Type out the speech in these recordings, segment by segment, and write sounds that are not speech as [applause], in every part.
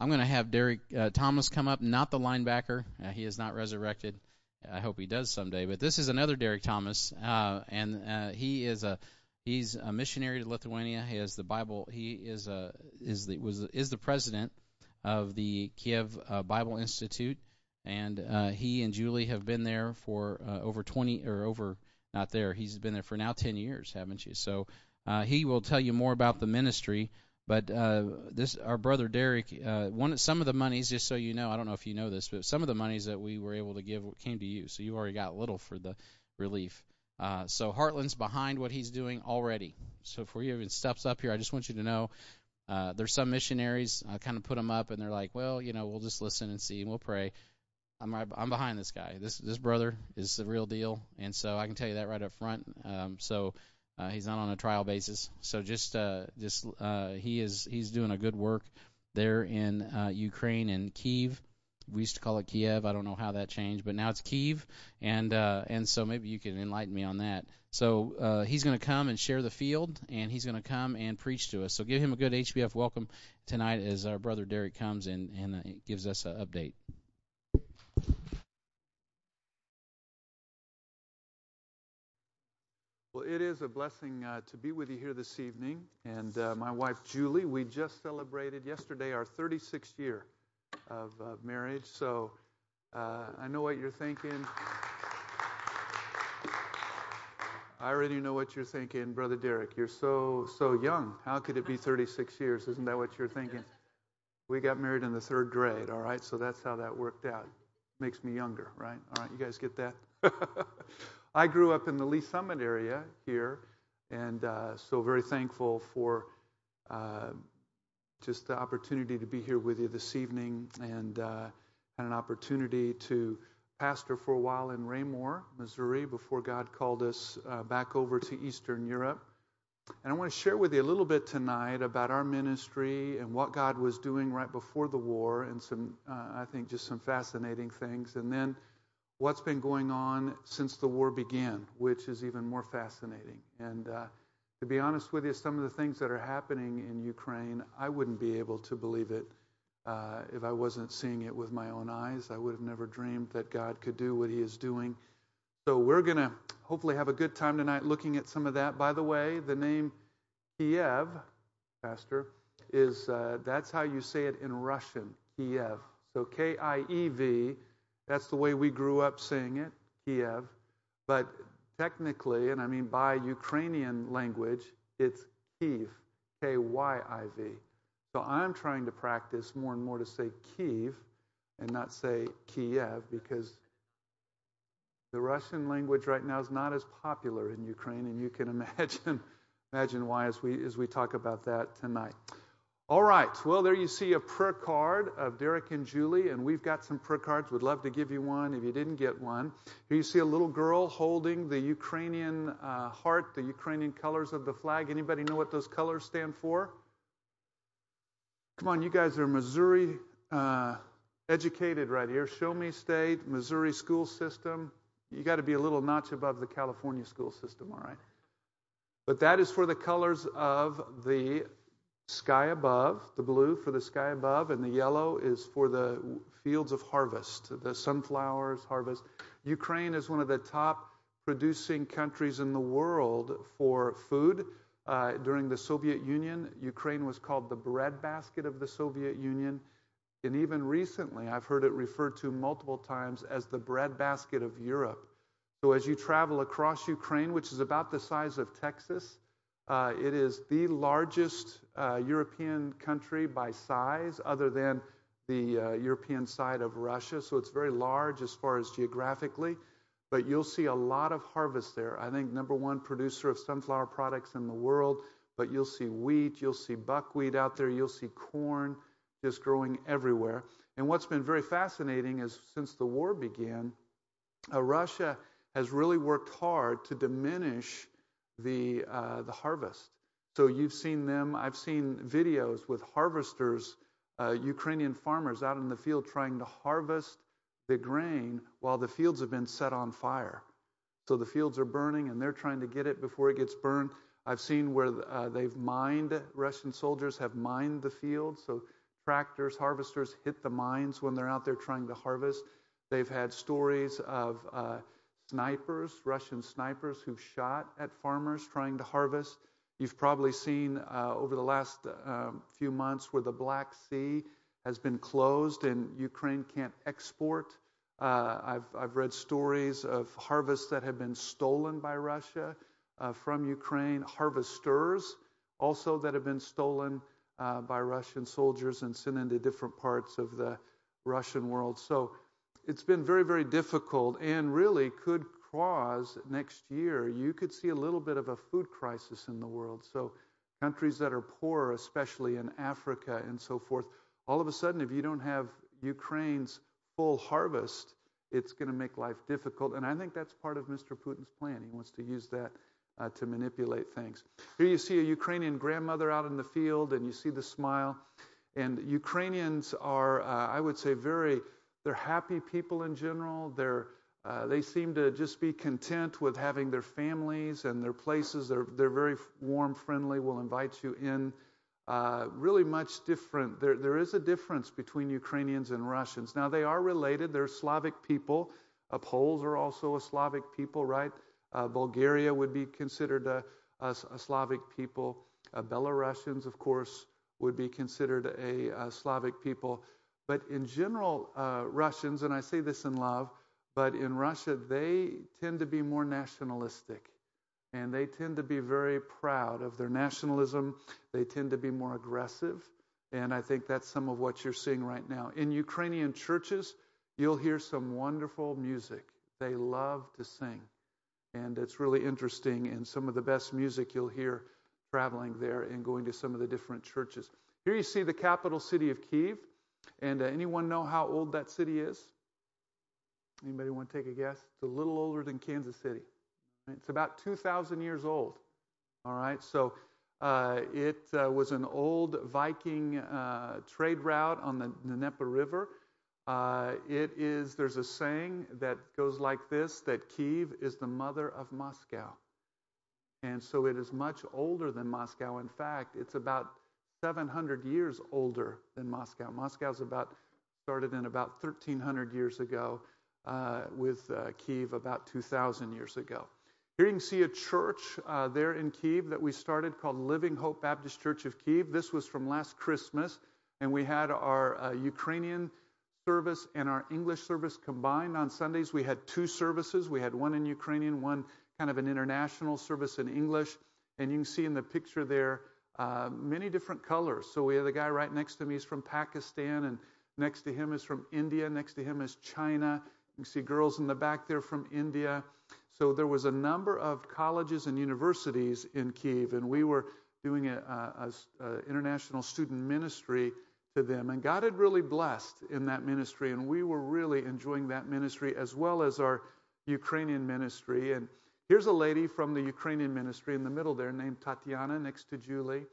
I'm going to have Derek uh, Thomas come up, not the linebacker. Uh, he is not resurrected. I hope he does someday. But this is another Derek Thomas, uh, and uh, he is a he's a missionary to Lithuania. He has the Bible. He is a is the was is the president of the Kiev uh, Bible Institute, and uh, he and Julie have been there for uh, over 20 or over not there. He's been there for now 10 years, haven't you? So uh, he will tell you more about the ministry. But uh, this, our brother Derek, uh, one some of the monies, just so you know, I don't know if you know this, but some of the monies that we were able to give came to you. So you already got a little for the relief. Uh, so Heartland's behind what he's doing already. So before you even steps up here, I just want you to know uh, there's some missionaries. I kind of put them up, and they're like, well, you know, we'll just listen and see, and we'll pray. I'm right, I'm behind this guy. This this brother is the real deal, and so I can tell you that right up front. Um, so uh, he's not on a trial basis. So just uh, just uh, he is he's doing a good work there in uh, Ukraine and Kiev. We used to call it Kiev. I don't know how that changed, but now it's Kyiv, and uh, and so maybe you can enlighten me on that. So uh, he's going to come and share the field, and he's going to come and preach to us. So give him a good HBF welcome tonight as our brother Derek comes and and uh, gives us an update. Well, it is a blessing uh, to be with you here this evening. And uh, my wife, Julie, we just celebrated yesterday our 36th year of uh, marriage. So uh, I know what you're thinking. I already know what you're thinking, Brother Derek. You're so, so young. How could it be 36 years? Isn't that what you're thinking? We got married in the third grade, all right? So that's how that worked out. Makes me younger, right? All right, you guys get that? [laughs] I grew up in the Lee's Summit area here, and uh, so very thankful for uh, just the opportunity to be here with you this evening and uh, had an opportunity to pastor for a while in Raymore, Missouri, before God called us uh, back over to Eastern Europe. And I want to share with you a little bit tonight about our ministry and what God was doing right before the war, and some, uh, I think, just some fascinating things. And then what's been going on since the war began, which is even more fascinating. And uh, to be honest with you, some of the things that are happening in Ukraine, I wouldn't be able to believe it uh, if I wasn't seeing it with my own eyes. I would have never dreamed that God could do what He is doing. So we're going to hopefully have a good time tonight looking at some of that. By the way, the name Kiev, Pastor, is uh, that's how you say it in Russian, Kiev. So K I E V that's the way we grew up saying it, Kiev. But technically, and I mean by Ukrainian language, it's Kyiv, K Y I V. So I'm trying to practice more and more to say Kyiv and not say Kiev because the Russian language right now is not as popular in Ukraine, and you can [laughs] imagine imagine why as we as we talk about that tonight. All right. Well, there you see a prayer card of Derek and Julie, and we've got some prayer cards. We'd love to give you one if you didn't get one. Here you see a little girl holding the Ukrainian uh, heart, the Ukrainian colors of the flag. Anybody know what those colors stand for? Come on, you guys are Missouri uh, educated right here. Show me state, Missouri school system. You got to be a little notch above the California school system, all right? But that is for the colors of the sky above, the blue for the sky above, and the yellow is for the fields of harvest, the sunflowers harvest. Ukraine is one of the top producing countries in the world for food. Uh, during the Soviet Union, Ukraine was called the breadbasket of the Soviet Union. And even recently, I've heard it referred to multiple times as the breadbasket of Europe. So as you travel across Ukraine, which is about the size of Texas, uh, it is the largest uh, European country by size, other than the uh, European side of Russia. So it's very large as far as geographically. But you'll see a lot of harvest there. I think number one producer of sunflower products in the world. But you'll see wheat, you'll see buckwheat out there, you'll see corn just growing everywhere. And what's been very fascinating is since the war began, uh, Russia has really worked hard to diminish the, uh, the harvest. So you've seen them, I've seen videos with harvesters, uh, Ukrainian farmers out in the field trying to harvest the grain while the fields have been set on fire. So the fields are burning and they're trying to get it before it gets burned. I've seen where uh, they've mined, Russian soldiers have mined the fields, so tractors, harvesters hit the mines when they're out there trying to harvest. They've had stories of uh, snipers, Russian snipers, who've shot at farmers trying to harvest. You've probably seen uh, over the last uh, few months where the Black Sea has been closed and Ukraine can't export. Uh, I've, I've read stories of harvests that have been stolen by Russia uh, from Ukraine, harvesters also that have been stolen uh, by Russian soldiers and sent into different parts of the Russian world. So it's been very, very difficult and really could cause next year, you could see a little bit of a food crisis in the world. So countries that are poor, especially in Africa and so forth, all of a sudden, if you don't have Ukraine's full harvest, it's going to make life difficult. And I think that's part of Mr. Putin's plan. He wants to use that uh, to manipulate things. Here you see a Ukrainian grandmother out in the field, and you see the smile. And Ukrainians are, uh, I would say, very, they're happy people in general. They're, uh, they seem to just be content with having their families and their places. They're, they're very warm, friendly, will invite you in uh, really much different. There, there is a difference between Ukrainians and Russians. Now, they are related, they're Slavic people. Uh, Poles are also a Slavic people, right? Uh, Bulgaria would be considered a, a, a Slavic people. Uh, Belarusians, of course, would be considered a, a Slavic people. But in general, uh, Russians, and I say this in love, but in Russia, they tend to be more nationalistic and they tend to be very proud of their nationalism. They tend to be more aggressive, and I think that's some of what you're seeing right now. In Ukrainian churches, you'll hear some wonderful music. They love to sing, and it's really interesting, and some of the best music you'll hear traveling there and going to some of the different churches. Here you see the capital city of Kiev, and uh, anyone know how old that city is? Anybody want to take a guess? It's a little older than Kansas City. It's about 2,000 years old. All right, so uh, it uh, was an old Viking uh, trade route on the Dnieper River. Uh, it is, there's a saying that goes like this that Kiev is the mother of Moscow. And so it is much older than Moscow. In fact, it's about 700 years older than Moscow. Moscow's about started in about 1,300 years ago, uh, with uh, Kiev about 2,000 years ago. Here you can see a church uh, there in Kiev that we started called Living Hope Baptist Church of Kiev. This was from last Christmas, and we had our uh, Ukrainian service and our English service combined on Sundays. We had two services. We had one in Ukrainian, one kind of an international service in English. And you can see in the picture there uh, many different colors. So we have the guy right next to me is from Pakistan, and next to him is from India. Next to him is China. You can see girls in the back there from India. So there was a number of colleges and universities in Kiev, and we were doing an international student ministry to them. And God had really blessed in that ministry, and we were really enjoying that ministry as well as our Ukrainian ministry. And here's a lady from the Ukrainian ministry in the middle there named Tatiana next to Julie.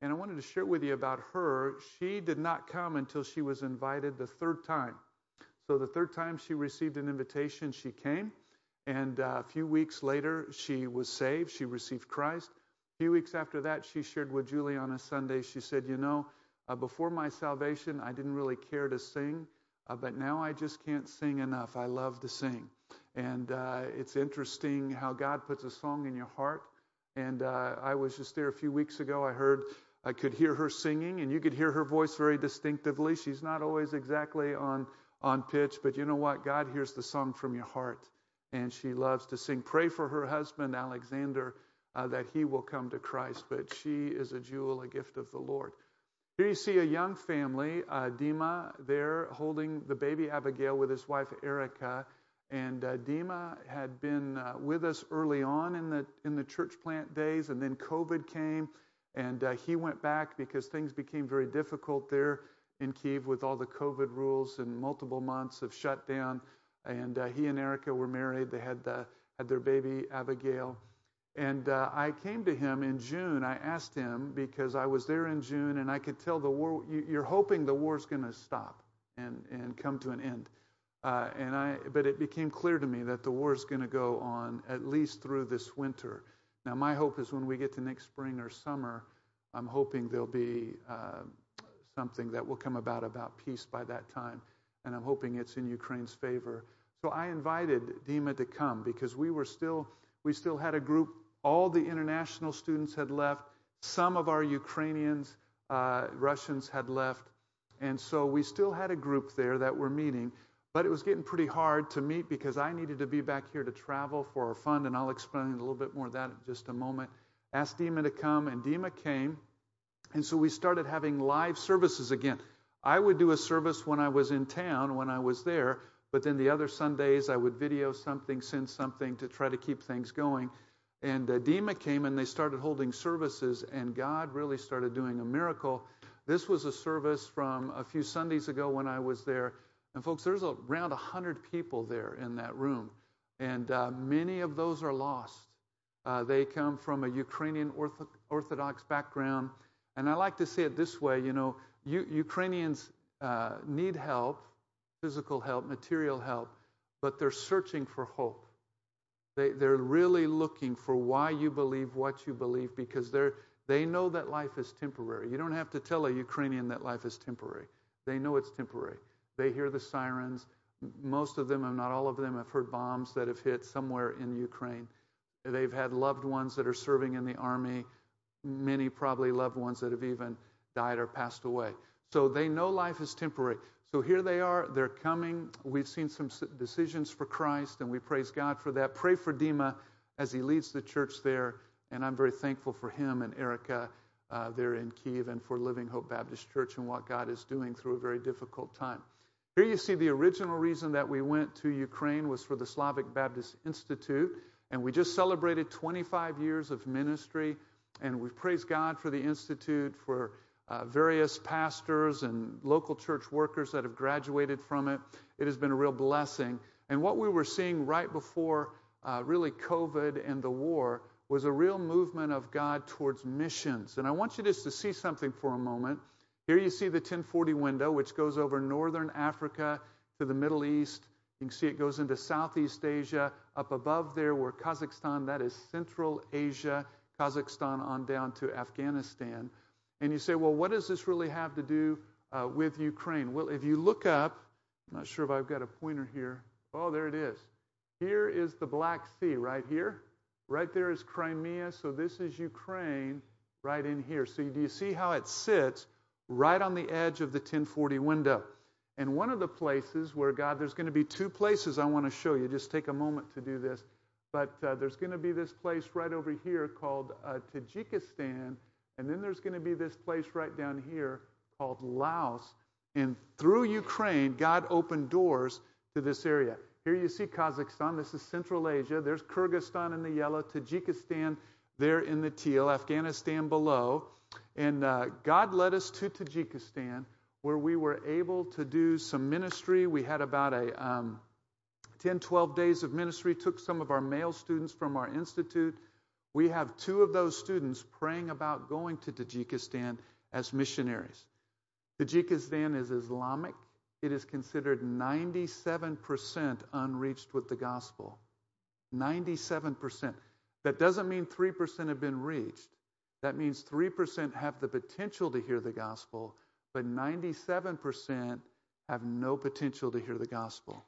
And I wanted to share with you about her. She did not come until she was invited the third time. So the third time she received an invitation, she came. And uh, a few weeks later, she was saved. She received Christ. A few weeks after that, she shared with Julie on a Sunday. She said, You know, uh, before my salvation, I didn't really care to sing, uh, but now I just can't sing enough. I love to sing. And uh, it's interesting how God puts a song in your heart. And uh, I was just there a few weeks ago. I heard, I could hear her singing, and you could hear her voice very distinctively. She's not always exactly on, on pitch, but you know what? God hears the song from your heart and she loves to sing. Pray for her husband, Alexander, uh, that he will come to Christ. But she is a jewel, a gift of the Lord. Here you see a young family, uh, Dima there holding the baby Abigail with his wife Erica. And uh, Dima had been uh, with us early on in the in the church plant days, and then COVID came, and uh, he went back because things became very difficult there in Kiev with all the COVID rules and multiple months of shutdown. And uh, he and Erica were married. They had, uh, had their baby, Abigail. And uh, I came to him in June. I asked him because I was there in June and I could tell the war, you're hoping the war's going to stop and, and come to an end. Uh, and I, but it became clear to me that the war is going to go on at least through this winter. Now, my hope is when we get to next spring or summer, I'm hoping there'll be uh, something that will come about about peace by that time. And I'm hoping it's in Ukraine's favor. So I invited Dima to come because we were still we still had a group. All the international students had left. Some of our Ukrainians, uh, Russians had left. And so we still had a group there that were meeting. But it was getting pretty hard to meet because I needed to be back here to travel for our fund, and I'll explain a little bit more of that in just a moment. Asked Dima to come, and Dima came. And so we started having live services again. I would do a service when I was in town, when I was there, but then the other Sundays I would video something, send something to try to keep things going. And uh, Dima came and they started holding services, and God really started doing a miracle. This was a service from a few Sundays ago when I was there and folks, there's around 100 people there in that room, and uh, many of those are lost. Uh, they come from a Ukrainian Ortho- Orthodox background. And I like to say it this way you know, U- Ukrainians uh, need help, physical help, material help, but they're searching for hope. They, they're really looking for why you believe what you believe because they're, they know that life is temporary. You don't have to tell a Ukrainian that life is temporary, they know it's temporary. They hear the sirens. Most of them, and not all of them, have heard bombs that have hit somewhere in Ukraine. They've had loved ones that are serving in the army, many probably loved ones that have even died or passed away. So they know life is temporary. So here they are, they're coming. We've seen some decisions for Christ, and we praise God for that. Pray for Dima as he leads the church there, and I'm very thankful for him and Erica uh, there in Kiev and for Living Hope Baptist Church and what God is doing through a very difficult time. Here you see the original reason that we went to Ukraine was for the Slavic Baptist Institute, and we just celebrated 25 years of ministry, and we praise God for the Institute, for uh, various pastors and local church workers that have graduated from it. It has been a real blessing. And what we were seeing right before uh, really COVID and the war was a real movement of God towards missions. And I want you just to see something for a moment. Here you see the 1040 window, which goes over northern Africa to the Middle East. You can see it goes into Southeast Asia. Up above there, where Kazakhstan, that is Central Asia, Kazakhstan on down to Afghanistan. And you say, well, what does this really have to do uh, with Ukraine? Well, if you look up, I'm not sure if I've got a pointer here. Oh, there it is. Here is the Black Sea right here. Right there is Crimea. So this is Ukraine right in here. So do you see how it sits right on the edge of the 1040 window. And one of the places where God, there's going to be two places I want to show you. Just take a moment to do this. But uh, there's going to be this place right over here called uh, Tajikistan. And then there's going to be this place right down here called Laos. And through Ukraine, God opened doors to this area. Here you see Kazakhstan. This is Central Asia. There's Kyrgyzstan in the yellow, Tajikistan there in the teal, Afghanistan below. And uh, God led us to Tajikistan where we were able to do some ministry. We had about a um, 10, 12 days of ministry, took some of our male students from our institute. We have two of those students praying about going to Tajikistan as missionaries. Tajikistan is Islamic. It is considered 97% unreached with the gospel. 97%. That doesn't mean 3% have been reached. That means 3% have the potential to hear the gospel, but 97% have no potential to hear the gospel.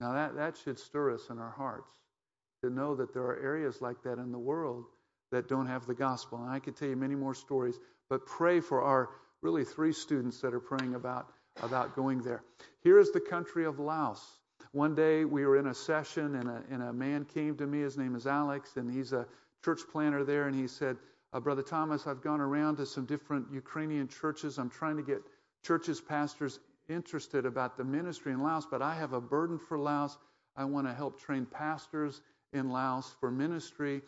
Now, that, that should stir us in our hearts to know that there are areas like that in the world that don't have the gospel. And I could tell you many more stories, but pray for our really three students that are praying about, about going there. Here is the country of Laos. One day we were in a session, and a, and a man came to me. His name is Alex, and he's a church planter there, and he said, uh, Brother Thomas, I've gone around to some different Ukrainian churches. I'm trying to get churches, pastors interested about the ministry in Laos, but I have a burden for Laos. I want to help train pastors in Laos for ministry.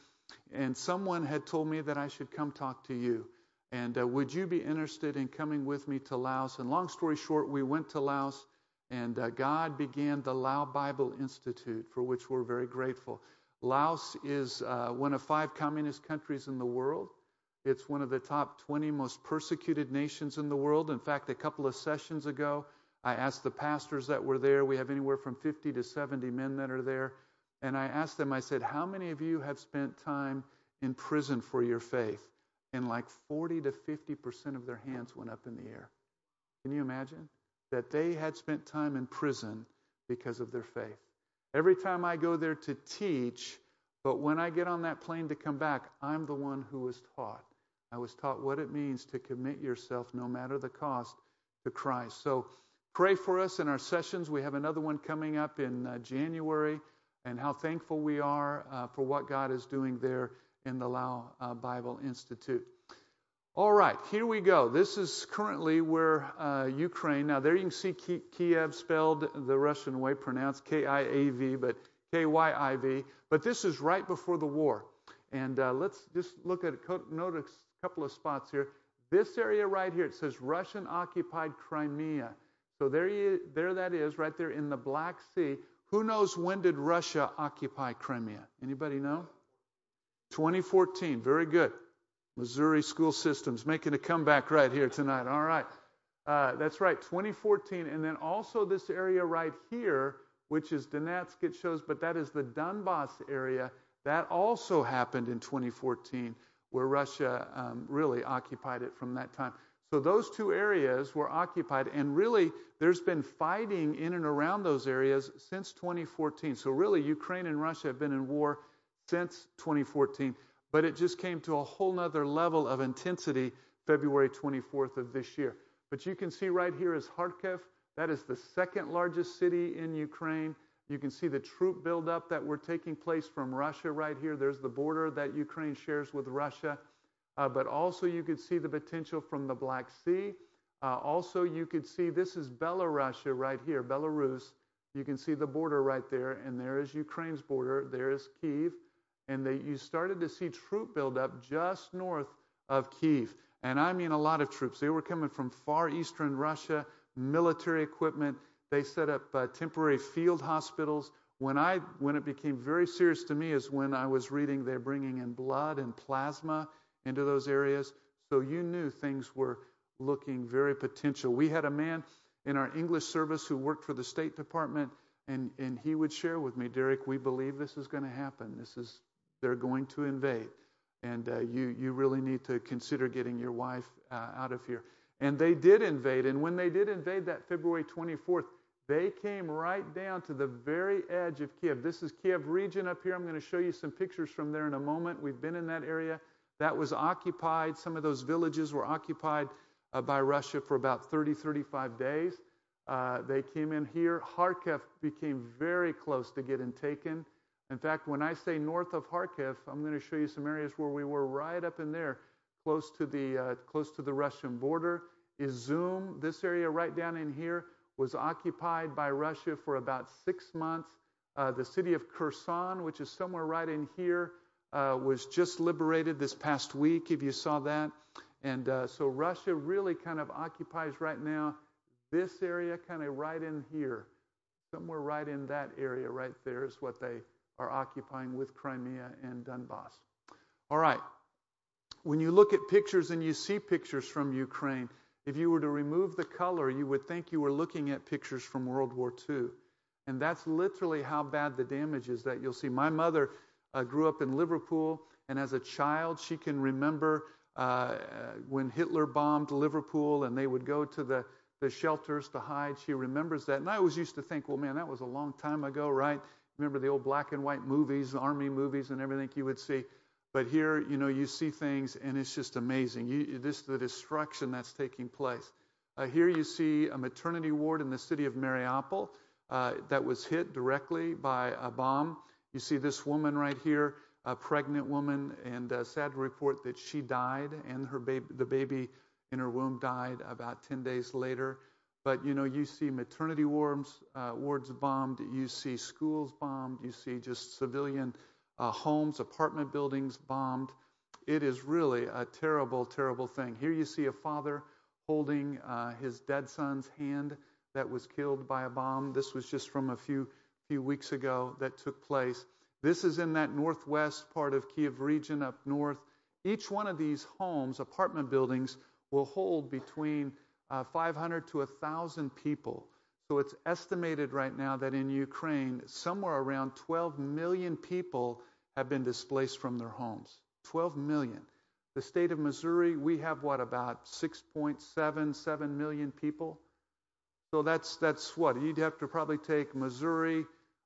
And someone had told me that I should come talk to you. And uh, would you be interested in coming with me to Laos? And long story short, we went to Laos, and uh, God began the Lao Bible Institute, for which we're very grateful. Laos is uh, one of five communist countries in the world. It's one of the top 20 most persecuted nations in the world. In fact, a couple of sessions ago, I asked the pastors that were there, we have anywhere from 50 to 70 men that are there, and I asked them, I said, How many of you have spent time in prison for your faith? And like 40 to 50% of their hands went up in the air. Can you imagine? That they had spent time in prison because of their faith. Every time I go there to teach, but when I get on that plane to come back, I'm the one who was taught. I was taught what it means to commit yourself, no matter the cost, to Christ. So pray for us in our sessions. We have another one coming up in uh, January, and how thankful we are uh, for what God is doing there in the Lao uh, Bible Institute. All right, here we go. This is currently where uh, Ukraine. Now, there you can see Kiev spelled the Russian way, pronounced K I A V, but K Y I V. But this is right before the war. And uh, let's just look at notice a couple of spots here. This area right here, it says Russian occupied Crimea. So there, you, there that is, right there in the Black Sea. Who knows when did Russia occupy Crimea? Anybody know? 2014. Very good. Missouri school systems making a comeback right here tonight. All right. Uh, that's right, 2014. And then also this area right here, which is Donetsk, it shows, but that is the Donbass area. That also happened in 2014, where Russia um, really occupied it from that time. So those two areas were occupied, and really there's been fighting in and around those areas since 2014. So really, Ukraine and Russia have been in war since 2014, but it just came to a whole nother level of intensity February 24th of this year. But you can see right here is Kharkiv. That is the second largest city in Ukraine. You can see the troop buildup that were taking place from Russia right here. There's the border that Ukraine shares with Russia. Uh, but also, you could see the potential from the Black Sea. Uh, also, you could see this is Belarusia right here, Belarus. You can see the border right there, and there is Ukraine's border. There is Kiev and they, you started to see troop buildup just north of Kiev. And I mean a lot of troops. They were coming from far eastern Russia, military equipment. They set up uh, temporary field hospitals. When, I, when it became very serious to me is when I was reading they're bringing in blood and plasma into those areas. So you knew things were looking very potential. We had a man in our English service who worked for the State Department, and, and he would share with me, Derek, we believe this is going to happen. This is they're going to invade. And uh, you, you really need to consider getting your wife uh, out of here. And they did invade. And when they did invade that February 24th, they came right down to the very edge of Kiev. This is Kiev region up here. I'm going to show you some pictures from there in a moment. We've been in that area. That was occupied. Some of those villages were occupied uh, by Russia for about 30, 35 days. Uh, they came in here. Kharkiv became very close to getting taken. In fact, when I say north of Kharkiv, I'm going to show you some areas where we were right up in there, close to the uh, close to the Russian border. Izum, this area right down in here, was occupied by Russia for about six months. Uh, the city of Kherson, which is somewhere right in here, uh, was just liberated this past week, if you saw that. And uh, so Russia really kind of occupies right now this area, kind of right in here. Somewhere right in that area, right there, is what they are occupying with Crimea and Donbass. All right. When you look at pictures and you see pictures from Ukraine, if you were to remove the color, you would think you were looking at pictures from World War II. And that's literally how bad the damage is that you'll see. My mother uh, grew up in Liverpool, and as a child, she can remember uh, when Hitler bombed Liverpool and they would go to the, the shelters to hide. She remembers that. And I always used to think, well, man, that was a long time ago, right? Remember the old black and white movies, army movies, and everything you would see. But here, you know, you see things, and it's just amazing. You, this the destruction that's taking place. Uh, here you see a maternity ward in the city of Mariupol uh, that was hit directly by a bomb. You see this woman right here, a pregnant woman, and uh, sad to report that she died, and her baby, the baby in her womb died about 10 days later. But you know, you see maternity wards, uh, wards bombed, you see schools bombed, you see just civilian uh, homes, apartment buildings bombed. It is really a terrible, terrible thing. Here you see a father holding uh, his dead son's hand that was killed by a bomb. This was just from a few few weeks ago that took place. This is in that northwest part of Kiev region up north. Each one of these homes, apartment buildings, will hold between uh, 500 to 1,000 people. So it's estimated right now that in Ukraine, somewhere around 12 million people have been displaced from their homes. 12 million. The state of Missouri, we have what, about 6.77 million people? So that's, that's what? You'd have to probably take Missouri,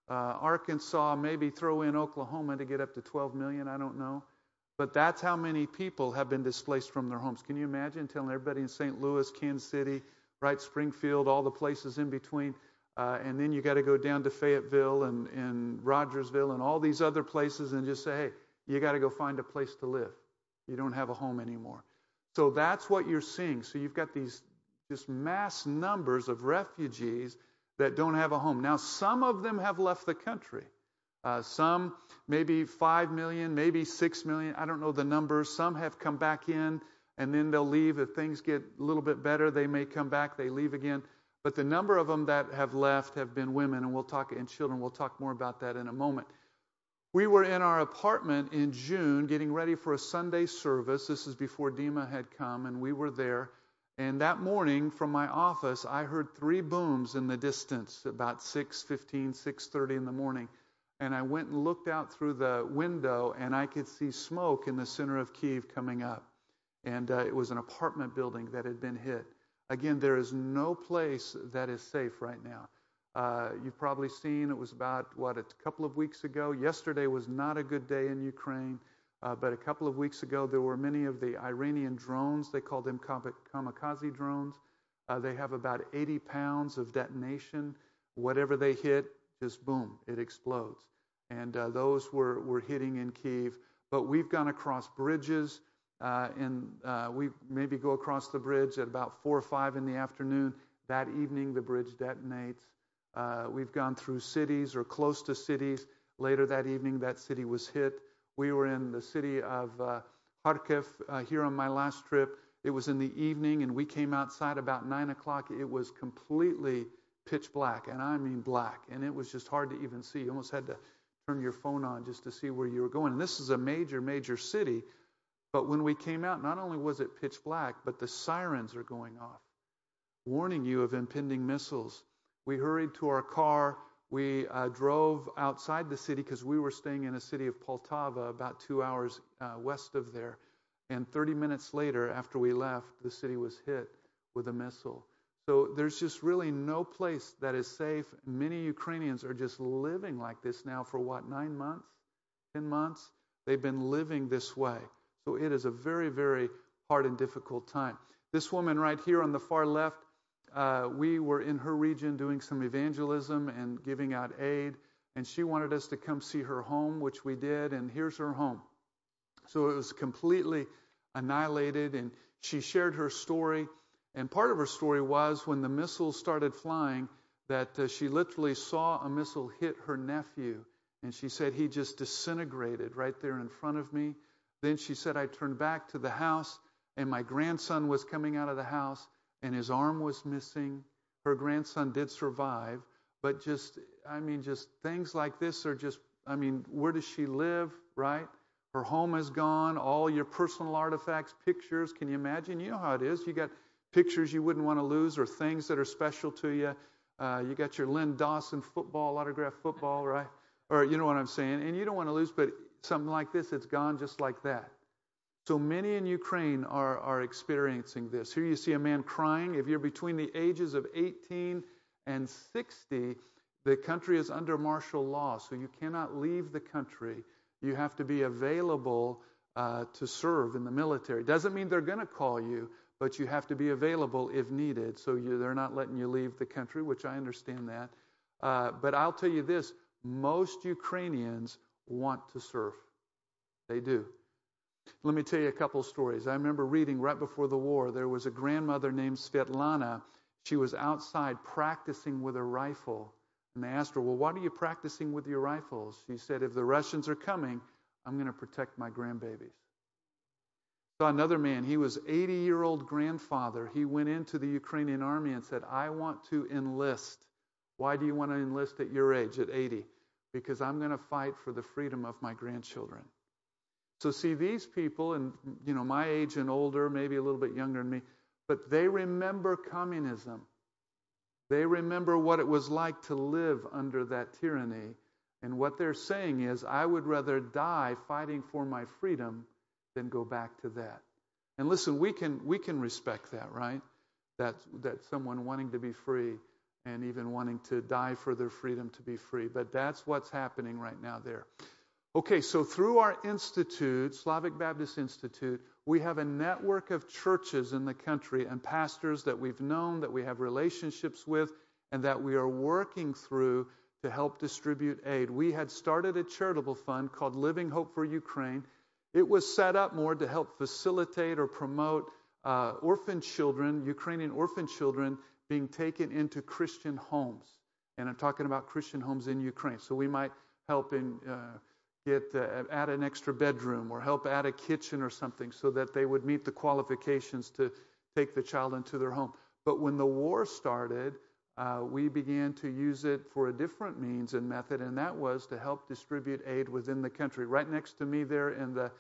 uh, Arkansas, maybe throw in Oklahoma to get up to 12 million. I don't know. But that's how many people have been displaced from their homes. Can you imagine telling everybody in St. Louis, Kansas City, right, Springfield, all the places in between, uh, and then you got to go down to Fayetteville and, and Rogersville and all these other places and just say, hey, you got to go find a place to live. You don't have a home anymore. So that's what you're seeing. So you've got these just mass numbers of refugees that don't have a home. Now, some of them have left the country. Uh, some, maybe 5 million, maybe 6 million, I don't know the numbers. Some have come back in and then they'll leave. If things get a little bit better, they may come back, they leave again. But the number of them that have left have been women, and we'll talk, and children. We'll talk more about that in a moment. We were in our apartment in June getting ready for a Sunday service. This is before Dima had come, and we were there. And that morning from my office, I heard three booms in the distance, about 6:15, 6:30 in the morning. And I went and looked out through the window, and I could see smoke in the center of Kiev coming up. And uh, it was an apartment building that had been hit. Again, there is no place that is safe right now. Uh, you've probably seen it was about, what, a couple of weeks ago. Yesterday was not a good day in Ukraine, uh, but a couple of weeks ago there were many of the Iranian drones. They call them kamikaze drones. Uh, they have about 80 pounds of detonation. Whatever they hit, just boom, it explodes. And uh, those were, were hitting in Kiev. But we've gone across bridges. Uh, and uh, we maybe go across the bridge at about 4 or 5 in the afternoon. That evening, the bridge detonates. Uh, we've gone through cities or close to cities. Later that evening, that city was hit. We were in the city of uh, Kharkiv uh, here on my last trip. It was in the evening, and we came outside about 9 o'clock. It was completely pitch black, and I mean black. And it was just hard to even see. You almost had to turn your phone on just to see where you were going. And this is a major, major city. But when we came out, not only was it pitch black, but the sirens are going off, warning you of impending missiles. We hurried to our car. We uh, drove outside the city because we were staying in a city of Poltava, about two hours uh, west of there. And 30 minutes later, after we left, the city was hit with a missile. So there's just really no place that is safe. Many Ukrainians are just living like this now for what, nine months, 10 months? They've been living this way. So it is a very, very hard and difficult time. This woman right here on the far left, uh, we were in her region doing some evangelism and giving out aid, and she wanted us to come see her home, which we did, and here's her home. So it was completely annihilated, and she shared her story. And part of her story was when the missiles started flying, that uh, she literally saw a missile hit her nephew, and she said he just disintegrated right there in front of me. Then she said, I turned back to the house, and my grandson was coming out of the house, and his arm was missing. Her grandson did survive, but just, I mean, just things like this are just, I mean, where does she live, right? Her home is gone, all your personal artifacts, pictures. Can you imagine? You know how it is. You got pictures you wouldn't want to lose or things that are special to you. Uh, you got your Len Dawson football, autographed football, [laughs] right? Or you know what I'm saying? And you don't want to lose, but something like this, it's gone just like that. So many in Ukraine are, are experiencing this. Here you see a man crying. If you're between the ages of 18 and 60, the country is under martial law, so you cannot leave the country. You have to be available uh, to serve in the military. Doesn't mean they're going to call you, but you have to be available if needed. So you, they're not letting you leave the country, which I understand that. Uh, but I'll tell you this most Ukrainians want to serve. They do. Let me tell you a couple stories. I remember reading right before the war, there was a grandmother named Svetlana. She was outside practicing with a rifle. And they asked her, Well, what are you practicing with your rifles? She said, If the Russians are coming, I'm going to protect my grandbabies. Saw another man, he was 80 year old grandfather. He went into the Ukrainian army and said, I want to enlist. Why do you want to enlist at your age, at 80? Because I'm going to fight for the freedom of my grandchildren. So see these people, and you know, my age and older, maybe a little bit younger than me, but they remember communism. They remember what it was like to live under that tyranny. And what they're saying is, I would rather die fighting for my freedom then go back to that. And listen, we can we can respect that, right? That that someone wanting to be free and even wanting to die for their freedom to be free. But that's what's happening right now there. Okay, so through our institute, Slavic Baptist Institute, we have a network of churches in the country and pastors that we've known, that we have relationships with, and that we are working through to help distribute aid. We had started a charitable fund called Living Hope for Ukraine. It was set up more to help facilitate or promote uh, orphan children, Ukrainian orphan children, being taken into Christian homes. And I'm talking about Christian homes in Ukraine. So we might help in. Uh, get uh, add an extra bedroom or help add a kitchen or something so that they would meet the qualifications to take the child into their home. But when the war started, uh, we began to use it for a different means and method, and that was to help distribute aid within the country. Right next to me there in the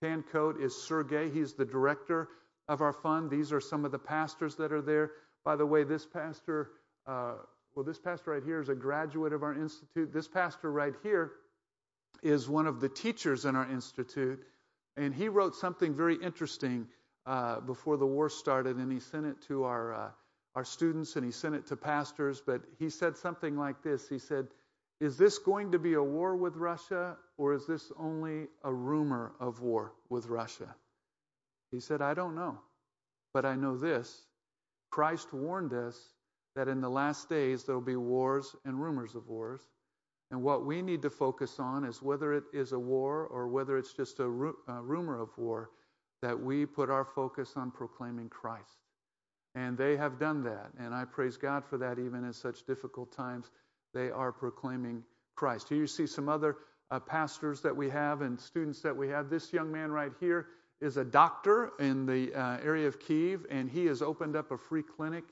tan coat is Sergey. He's the director of our fund. These are some of the pastors that are there. By the way, this pastor, uh, well, this pastor right here is a graduate of our institute. This pastor right here is one of the teachers in our institute, and he wrote something very interesting uh, before the war started, and he sent it to our uh, our students and he sent it to pastors. But he said something like this: He said, "Is this going to be a war with Russia, or is this only a rumor of war with Russia?" He said, "I don't know, but I know this: Christ warned us that in the last days there will be wars and rumors of wars." And what we need to focus on is whether it is a war or whether it's just a, ru- a rumor of war, that we put our focus on proclaiming Christ. And they have done that. And I praise God for that, even in such difficult times. They are proclaiming Christ. Here you see some other uh, pastors that we have and students that we have. This young man right here is a doctor in the uh, area of Kiev, and he has opened up a free clinic.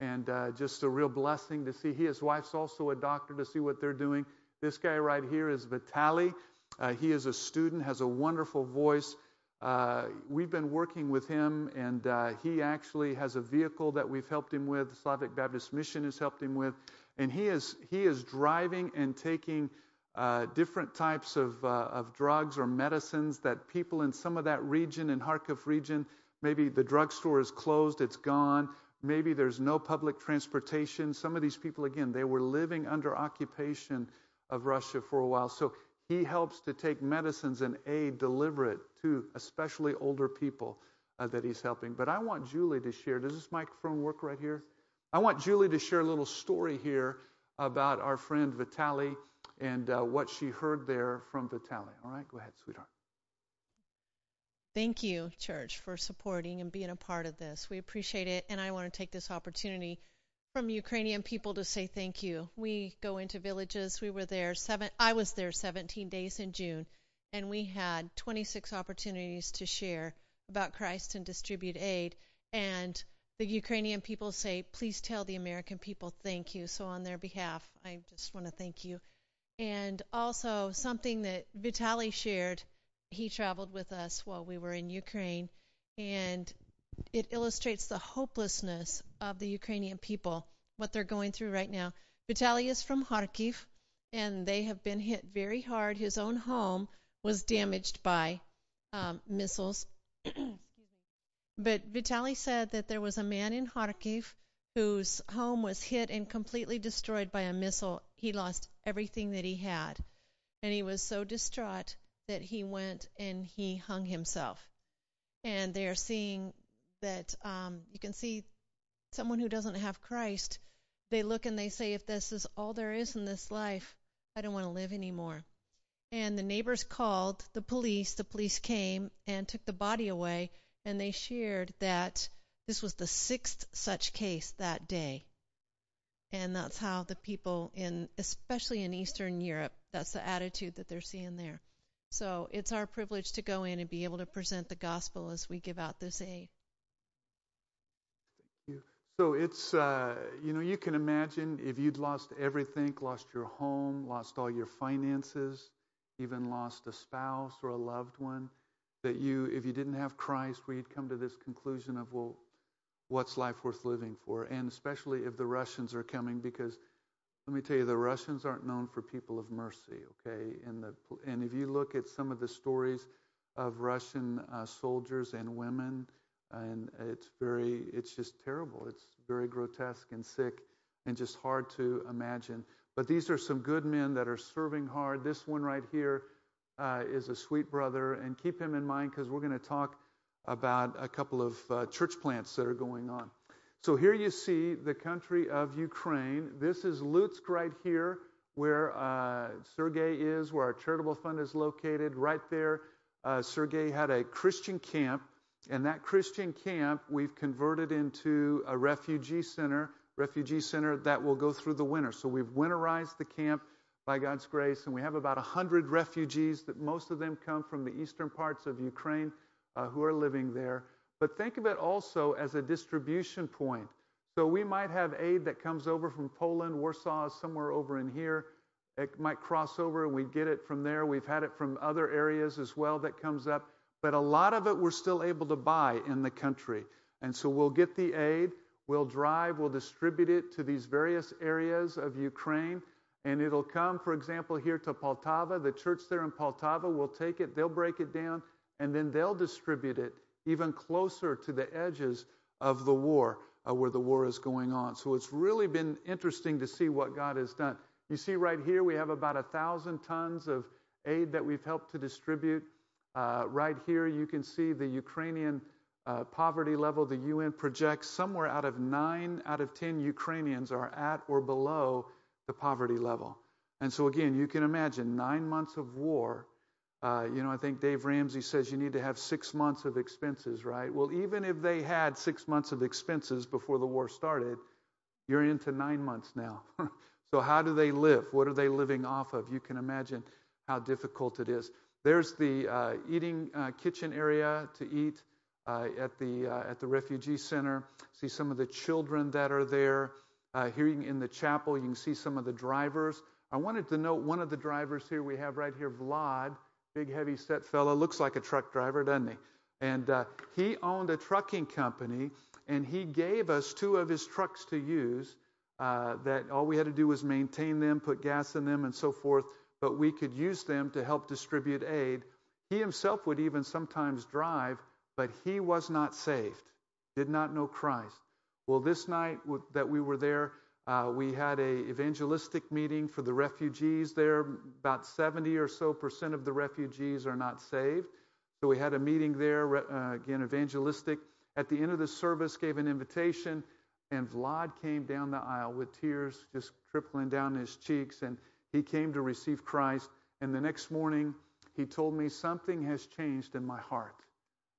And uh, just a real blessing to see. He, his wife's also a doctor to see what they're doing. This guy right here is Vitali. Uh, he is a student, has a wonderful voice. Uh, we've been working with him, and uh, he actually has a vehicle that we've helped him with. Slavic Baptist Mission has helped him with, and he is he is driving and taking uh, different types of uh, of drugs or medicines that people in some of that region, in Kharkiv region, maybe the drugstore is closed, it's gone. Maybe there's no public transportation. Some of these people, again, they were living under occupation of Russia for a while. So he helps to take medicines and aid, deliver it to especially older people uh, that he's helping. But I want Julie to share. Does this microphone work right here? I want Julie to share a little story here about our friend Vitali and uh, what she heard there from Vitali. All right, go ahead, sweetheart. Thank you, church, for supporting and being a part of this. We appreciate it, and I want to take this opportunity from Ukrainian people to say thank you. We go into villages. We were there seven. I was there 17 days in June, and we had 26 opportunities to share about Christ and distribute aid. And the Ukrainian people say, "Please tell the American people thank you." So on their behalf, I just want to thank you. And also something that Vitali shared. He traveled with us while we were in Ukraine, and it illustrates the hopelessness of the Ukrainian people, what they're going through right now. Vitaly is from Kharkiv, and they have been hit very hard. His own home was damaged by um, missiles. [clears throat] but Vitaly said that there was a man in Kharkiv whose home was hit and completely destroyed by a missile. He lost everything that he had. And he was so distraught that he went and he hung himself. And they are seeing that um, you can see someone who doesn't have Christ, they look and they say, if this is all there is in this life, I don't want to live anymore. And the neighbors called the police. The police came and took the body away, and they shared that this was the sixth such case that day. And that's how the people in, especially in Eastern Europe, that's the attitude that they're seeing there. So it's our privilege to go in and be able to present the gospel as we give out this aid. So it's, uh, you know, you can imagine if you'd lost everything, lost your home, lost all your finances, even lost a spouse or a loved one, that you, if you didn't have Christ, where you'd come to this conclusion of, well, what's life worth living for? And especially if the Russians are coming, because let me tell you, the Russians aren't known for people of mercy, okay? And, the, and if you look at some of the stories of Russian uh, soldiers and women, and it's very, it's just terrible. It's very grotesque and sick, and just hard to imagine. But these are some good men that are serving hard. This one right here uh, is a sweet brother, and keep him in mind because we're going to talk about a couple of uh, church plants that are going on. So here you see the country of Ukraine. This is Lutsk right here, where uh, Sergei is, where our charitable fund is located. Right there, uh, Sergei had a Christian camp, and that Christian camp we've converted into a refugee center, refugee center that will go through the winter. So we've winterized the camp by God's grace, and we have about 100 refugees. That most of them come from the eastern parts of Ukraine uh, who are living there. But think of it also as a distribution point. So we might have aid that comes over from Poland. Warsaw somewhere over in here. It might cross over and we get it from there. We've had it from other areas as well that comes up. But a lot of it we're still able to buy in the country. And so we'll get the aid, we'll drive, we'll distribute it to these various areas of Ukraine. And it'll come, for example, here to Poltava. The church there in Poltava will take it, they'll break it down, and then they'll distribute it even closer to the edges of the war uh, where the war is going on. So it's really been interesting to see what God has done. You see right here, we have about a thousand tons of aid that we've helped to distribute. Uh, right here, you can see the Ukrainian uh, poverty level. The UN projects somewhere out of nine out of ten Ukrainians are at or below the poverty level. And so, again, you can imagine nine months of war uh, you know, I think Dave Ramsey says you need to have six months of expenses, right? Well, even if they had six months of expenses before the war started, you're into nine months now. [laughs] so, how do they live? What are they living off of? You can imagine how difficult it is. There's the uh, eating uh, kitchen area to eat uh, at the uh, at the refugee center. See some of the children that are there. Uh, here in the chapel, you can see some of the drivers. I wanted to note one of the drivers here we have right here, Vlad. Big, heavy set fellow. Looks like a truck driver, doesn't he? And he owned a trucking company, and he gave us two of his trucks to use. Uh, that all we had to do was maintain them, put gas in them, and so forth. But we could use them to help distribute aid. He himself would even sometimes drive, but he was not saved, did not know Christ. Well, this night that we were there, uh, we had a evangelistic meeting for the refugees there. About 70 or so percent of the refugees are not saved. So we had a meeting there, uh, again, evangelistic. At the end of the service, gave an invitation, and Vlad came down the aisle with tears just trickling down his cheeks, and he came to receive Christ. And the next morning, he told me something has changed in my heart,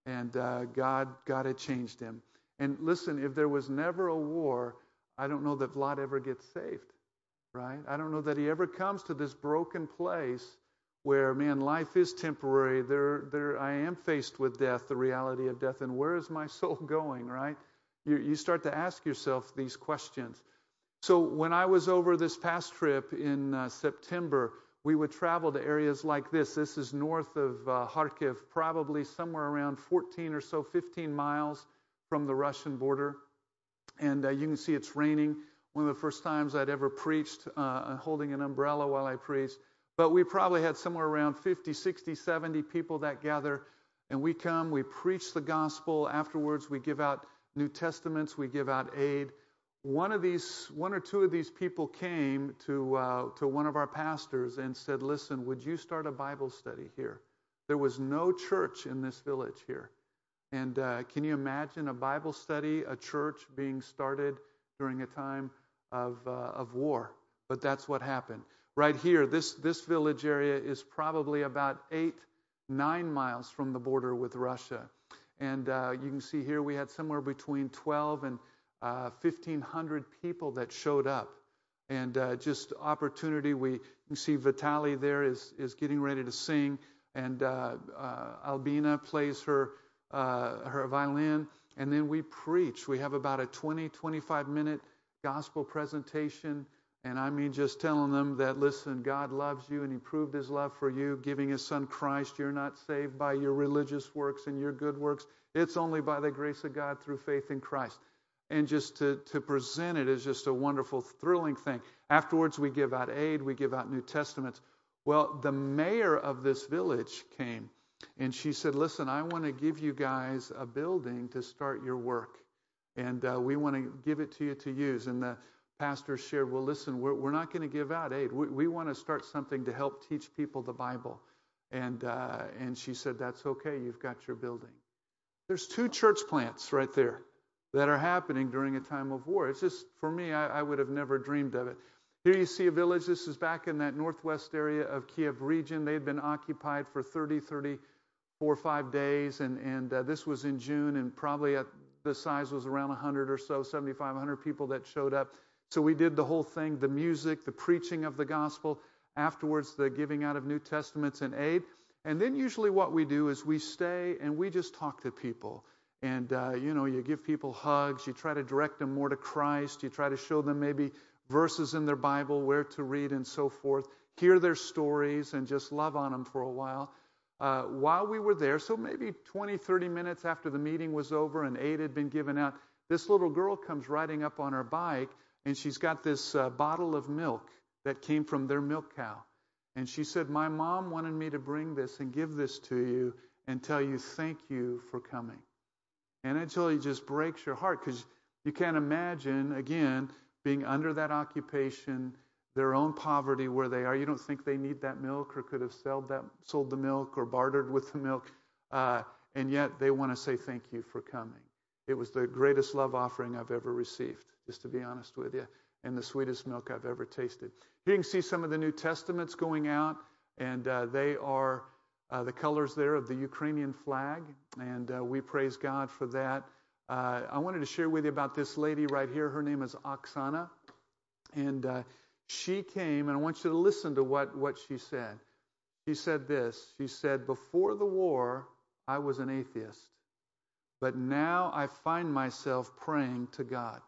and uh, God, God had changed him. And listen, if there was never a war, I don't know that Vlad ever gets saved, right? I don't know that he ever comes to this broken place where, man, life is temporary. There, there, I am faced with death, the reality of death, and where is my [laughs] soul going, right? You, you start to ask yourself these questions. So when I was over this past trip in uh, September, we would travel to areas like this. This is north of uh, Kharkiv, probably somewhere around 14 or so, 15 miles from the Russian border. And uh, you can see it's raining. One of the first times I'd ever preached uh, holding an umbrella while I preached. But we probably had somewhere around 50, 60, 70 people that gather. And we come, we preach the gospel. Afterwards, we give out New Testaments, we give out aid. One of these, one or two of these people came to uh, to one of our pastors and said, "Listen, would you start a Bible study here?" There was no church in this village here. And uh, can you imagine a Bible study, a church being started during a time of, uh, of war? But that's what happened. Right here, this, this village area is probably about eight, nine miles from the border with Russia. And uh, you can see here we had somewhere between 12 and 1,500 uh, people that showed up. And uh, just opportunity. We see Vitali there is, is getting ready to sing, and uh, Albina plays her uh, her violin, and then we preach. We have about a 20, 25 minute gospel presentation. And I mean, just telling them that, listen, God loves you and He proved His love for you, giving His Son Christ. You're not saved by your religious works and your good works. It's only by the grace of God through faith in Christ. And just to, to present it is just a wonderful, thrilling thing. Afterwards, we give out aid, we give out New Testaments. Well, the mayor of this village came And she said, Listen, I want to give you guys a building to start your work. And uh, we want to give it to you to use. And the pastor shared, Well, listen, we're, we're not going to give out aid. We, we want to start something to help teach people the Bible. And, uh, and she said, That's okay. You've got your building. There's two church plants right there that are happening during a time of war. It's just, for me, I, I would have never dreamed of it. Here you see a village. This is back in that northwest area of Kyiv region. They had been occupied for 30, 34, 5 days, and, and uh, this was in June, and probably at the size was around 100 or so, 75, 100 people that showed up. So we did the whole thing the music, the preaching of the gospel, afterwards, the giving out of New Testaments and aid. And then usually what we do is we stay and we just talk to people. And, uh, you know, you give people hugs, you try to direct them more to Christ, you try to show them maybe verses in their Bible, where to read, and so forth, hear their stories, and just love on them for a while. Uh, while we were there, so maybe 20, 30 minutes after the meeting was over and aid had been given out, this little girl comes riding up on her bike, and she's got this uh, bottle of milk that came from their milk cow. And she said, My mom wanted me to bring this and give this to you and tell you thank you for coming. And it totally just breaks your heart because you can't imagine, again, being under that occupation, their own poverty where they are. You don't think they need that milk or could have sold, that, sold the milk or bartered with the milk. Uh, and yet they want to say thank you for coming. It was the greatest love offering I've ever received, just to be honest with you, and the sweetest milk I've ever tasted. Here you can see some of the New Testaments going out, and uh, they are uh, the colors there of the Ukrainian flag, and uh, we praise God for that. Uh, I wanted to share with you about this lady right here. Her name is Oksana, and uh, she came, and I want you to listen to what, what she said. She said this She said, Before the war, I was an atheist, but now I find myself praying to God.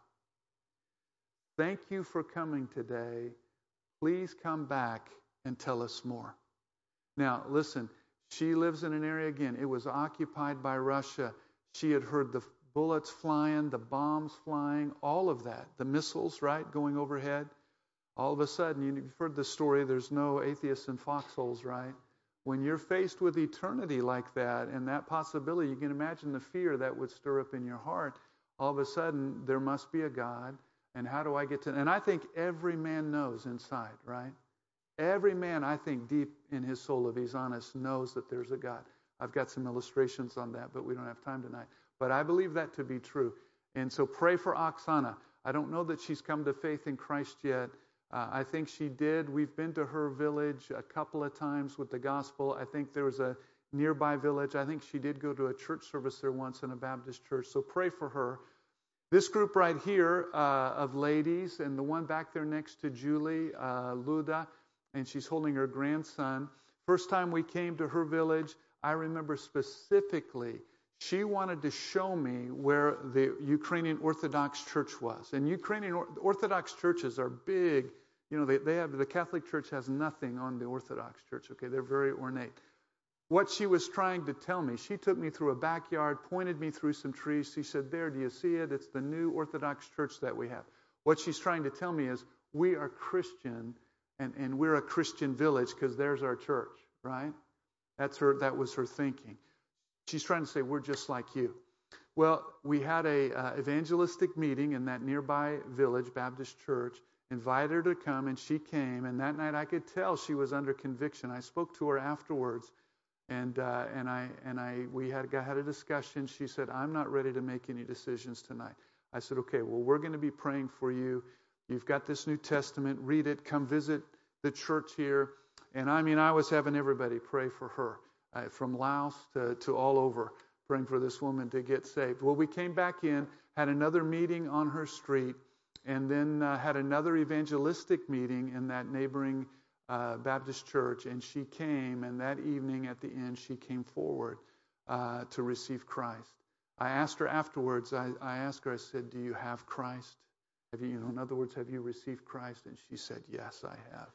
Thank you for coming today. Please come back and tell us more. Now, listen, she lives in an area, again, it was occupied by Russia. She had heard the bullets flying, the bombs flying, all of that, the missiles, right, going overhead. All of a sudden, you've heard the story, there's no atheists in foxholes, right? When you're faced with eternity like that and that possibility, you can imagine the fear that would stir up in your heart. All of a sudden, there must be a God. And how do I get to? And I think every man knows inside, right? Every man, I think, deep in his soul, if he's honest, knows that there's a God. I've got some illustrations on that, but we don't have time tonight. But I believe that to be true. And so pray for Oksana. I don't know that she's come to faith in Christ yet. Uh, I think she did. We've been to her village a couple of times with the gospel. I think there was a nearby village. I think she did go to a church service there once in a Baptist church. So pray for her. This group right here uh, of ladies, and the one back there next to Julie, uh, Luda, and she's holding her grandson. First time we came to her village, I remember specifically she wanted to show me where the Ukrainian Orthodox Church was. And Ukrainian Orthodox churches are big. You know, they, they have the Catholic Church has nothing on the Orthodox Church. Okay, they're very ornate. What she was trying to tell me, she took me through a backyard, pointed me through some trees. She said, "There, do you see it? It's the new Orthodox Church that we have." What she's trying to tell me is, we are Christian and, and we're a Christian village because there's our church, right? That's her, that was her thinking. She's trying to say, we're just like you. Well, we had a uh, evangelistic meeting in that nearby village Baptist church. Invited her to come, and she came. And that night, I could tell she was under conviction. I spoke to her afterwards, and uh, and I and I we had had a discussion. She said, "I'm not ready to make any decisions tonight." I said, "Okay, well, we're going to be praying for you. You've got this New Testament. Read it. Come visit the church here. And I mean, I was having everybody pray for her, uh, from Laos to, to all over, praying for this woman to get saved. Well, we came back in, had another meeting on her street, and then uh, had another evangelistic meeting in that neighboring uh, Baptist church. And she came, and that evening at the end, she came forward uh, to receive Christ. I asked her afterwards, I, I asked her, I said, Do you have Christ? Have you, you know, in other words, have you received Christ? And she said, Yes, I have.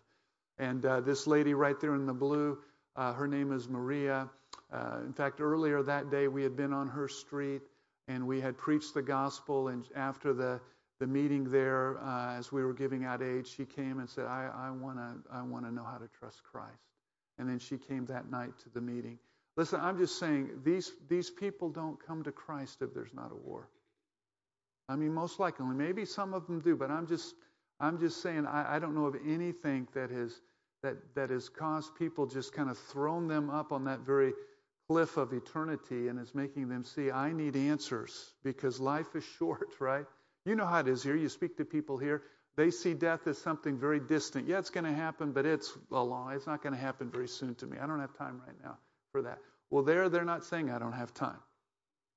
And uh, this lady right there in the blue, uh, her name is Maria. Uh, in fact, earlier that day, we had been on her street and we had preached the gospel. And after the, the meeting there, uh, as we were giving out aid, she came and said, I, I want to I wanna know how to trust Christ. And then she came that night to the meeting. Listen, I'm just saying these, these people don't come to Christ if there's not a war. I mean, most likely, maybe some of them do, but I'm just, I'm just saying I, I don't know of anything that has that that has caused people just kind of thrown them up on that very cliff of eternity and is making them see I need answers because life is short, [laughs] right? You know how it is here. You speak to people here, they see death as something very distant. Yeah, it's going to happen, but it's a long. It's not going to happen very soon to me. I don't have time right now for that. Well, there they're not saying I don't have time.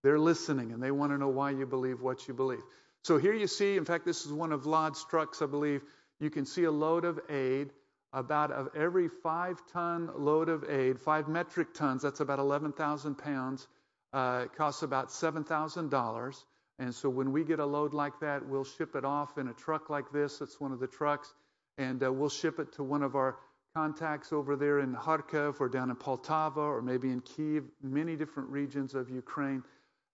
They're listening and they want to know why you believe what you believe. So here you see, in fact, this is one of Vlad's trucks, I believe. You can see a load of aid. About of every five ton load of aid, five metric tons, that's about 11,000 pounds, uh, it costs about $7,000. And so when we get a load like that, we'll ship it off in a truck like this. It's one of the trucks. And uh, we'll ship it to one of our contacts over there in Kharkiv or down in Poltava or maybe in Kyiv, many different regions of Ukraine.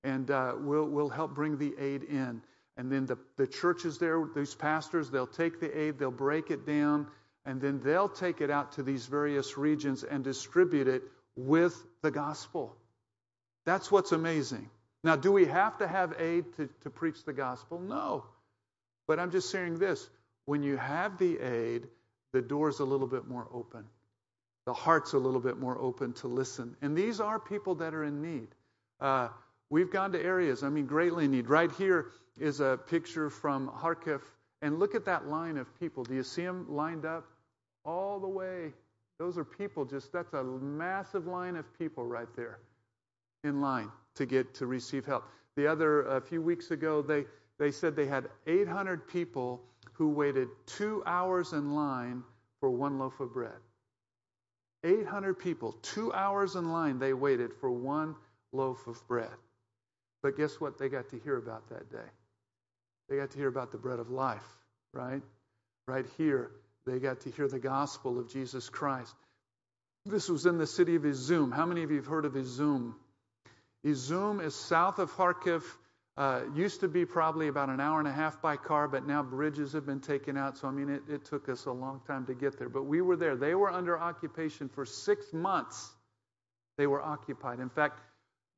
And uh, we'll, we'll help bring the aid in. And then the, the churches there, these pastors, they'll take the aid, they'll break it down, and then they'll take it out to these various regions and distribute it with the gospel. That's what's amazing. Now, do we have to have aid to, to preach the gospel? No. But I'm just saying this when you have the aid, the door's a little bit more open. The heart's a little bit more open to listen. And these are people that are in need. Uh, we've gone to areas, I mean, greatly in need. Right here, is a picture from Kharkiv. And look at that line of people. Do you see them lined up all the way? Those are people just, that's a massive line of people right there in line to get to receive help. The other, a few weeks ago, they, they said they had 800 people who waited two hours in line for one loaf of bread. 800 people, two hours in line, they waited for one loaf of bread. But guess what they got to hear about that day? They got to hear about the bread of life, right? Right here, they got to hear the gospel of Jesus Christ. This was in the city of Izum. How many of you have heard of Izum? Izum is south of Kharkiv. Uh, used to be probably about an hour and a half by car, but now bridges have been taken out. So, I mean, it, it took us a long time to get there. But we were there. They were under occupation for six months. They were occupied. In fact,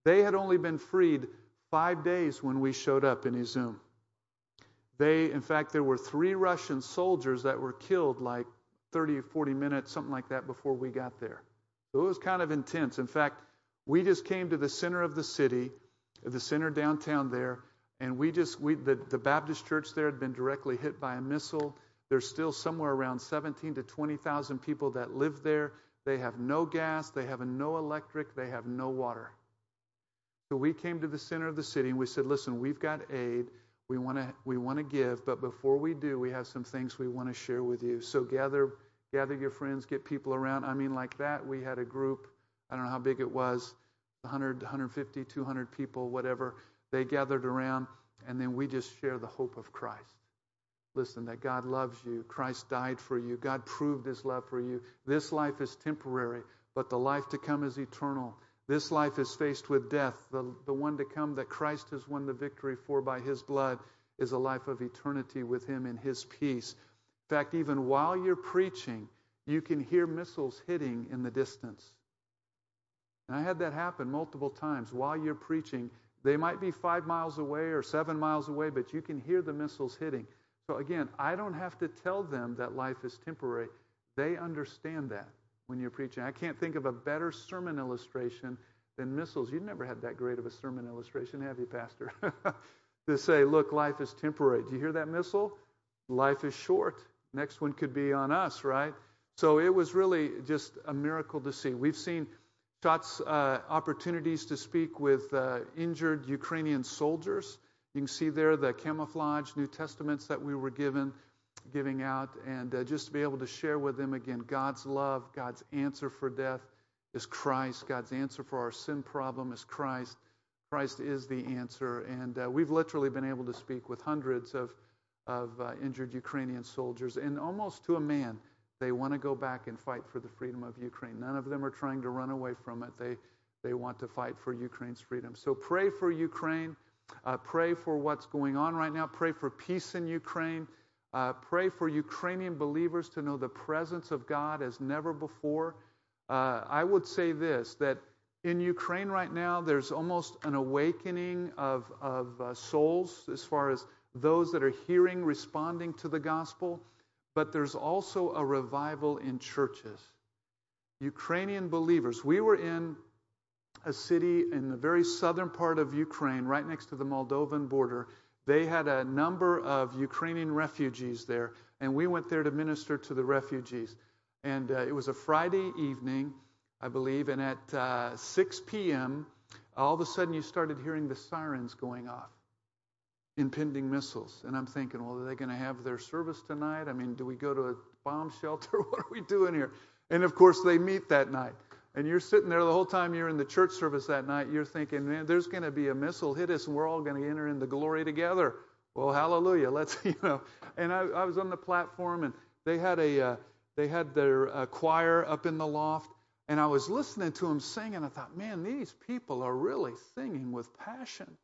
they had only been freed five days when we showed up in Izum. They, in fact, there were three Russian soldiers that were killed like 30 or 40 minutes, something like that, before we got there. So it was kind of intense. In fact, we just came to the center of the city, the center downtown there, and we just, we, the, the Baptist church there had been directly hit by a missile. There's still somewhere around 17 to 20,000 people that live there. They have no gas, they have no electric, they have no water. So we came to the center of the city and we said, listen, we've got aid. We want to we want to give, but before we do, we have some things we want to share with you. So gather gather your friends, get people around. I mean, like that, we had a group. I don't know how big it was, 100, 150, 200 people, whatever. They gathered around, and then we just share the hope of Christ. Listen, that God loves you. Christ died for you. God proved his love for you. This life is temporary, but the life to come is eternal. This life is faced with death. The, the one to come that Christ has won the victory for by his blood is a life of eternity with him in his peace. In fact, even while you're preaching, you can hear missiles hitting in the distance. And I had that happen multiple times. While you're preaching, they might be five miles away or seven miles away, but you can hear the missiles hitting. So again, I don't have to tell them that life is temporary. They understand that when you're preaching. I can't think of a better sermon illustration than missiles. You've never had that great of a sermon illustration, have you, Pastor? [laughs] to say, look, life is temporary. Do you hear that missile? Life is short. Next one could be on us, right? So it was really just a miracle to see. We've seen shots, uh, opportunities to speak with uh, injured Ukrainian soldiers. You can see there the camouflage New Testaments that we were given giving out, and uh, just to be able to share with them again God's love, God's answer for death is Christ, God's answer for our sin problem is Christ. Christ is the answer, and uh, we've literally been able to speak with hundreds of of uh, injured Ukrainian soldiers, and almost to a man, they want to go back and fight for the freedom of Ukraine. None of them are trying to run away from it. They they want to fight for Ukraine's freedom. So pray for Ukraine. Uh, pray for what's going on right now. Pray for peace in Ukraine. Uh, pray for Ukrainian believers to know the presence of God as never before. Uh, I would say this that in Ukraine right now, there's almost an awakening of, of uh, souls as far as those that are hearing, responding to the gospel, but there's also a revival in churches. Ukrainian believers. We were in a city in the very southern part of Ukraine, right next to the Moldovan border. They had a number of Ukrainian refugees there, and we went there to minister to the refugees. And uh, it was a Friday evening, I believe, and at uh, 6 p.m., all of a sudden you started hearing the sirens going off, impending missiles. And I'm thinking, well, are they going to have their service tonight? I mean, do we go to a bomb shelter? [laughs] what are we doing here? And of course, they meet that night. And you're sitting there the whole time you're in the church service that night, you're thinking, man, there's going to be a missile hit us and we're all going to enter into glory together. Well, hallelujah. Let's, [laughs] you know. And I, I was on the platform and they had a, uh, they had their uh, choir up in the loft. And I was listening to them sing and I thought, man, these people are really singing with passion.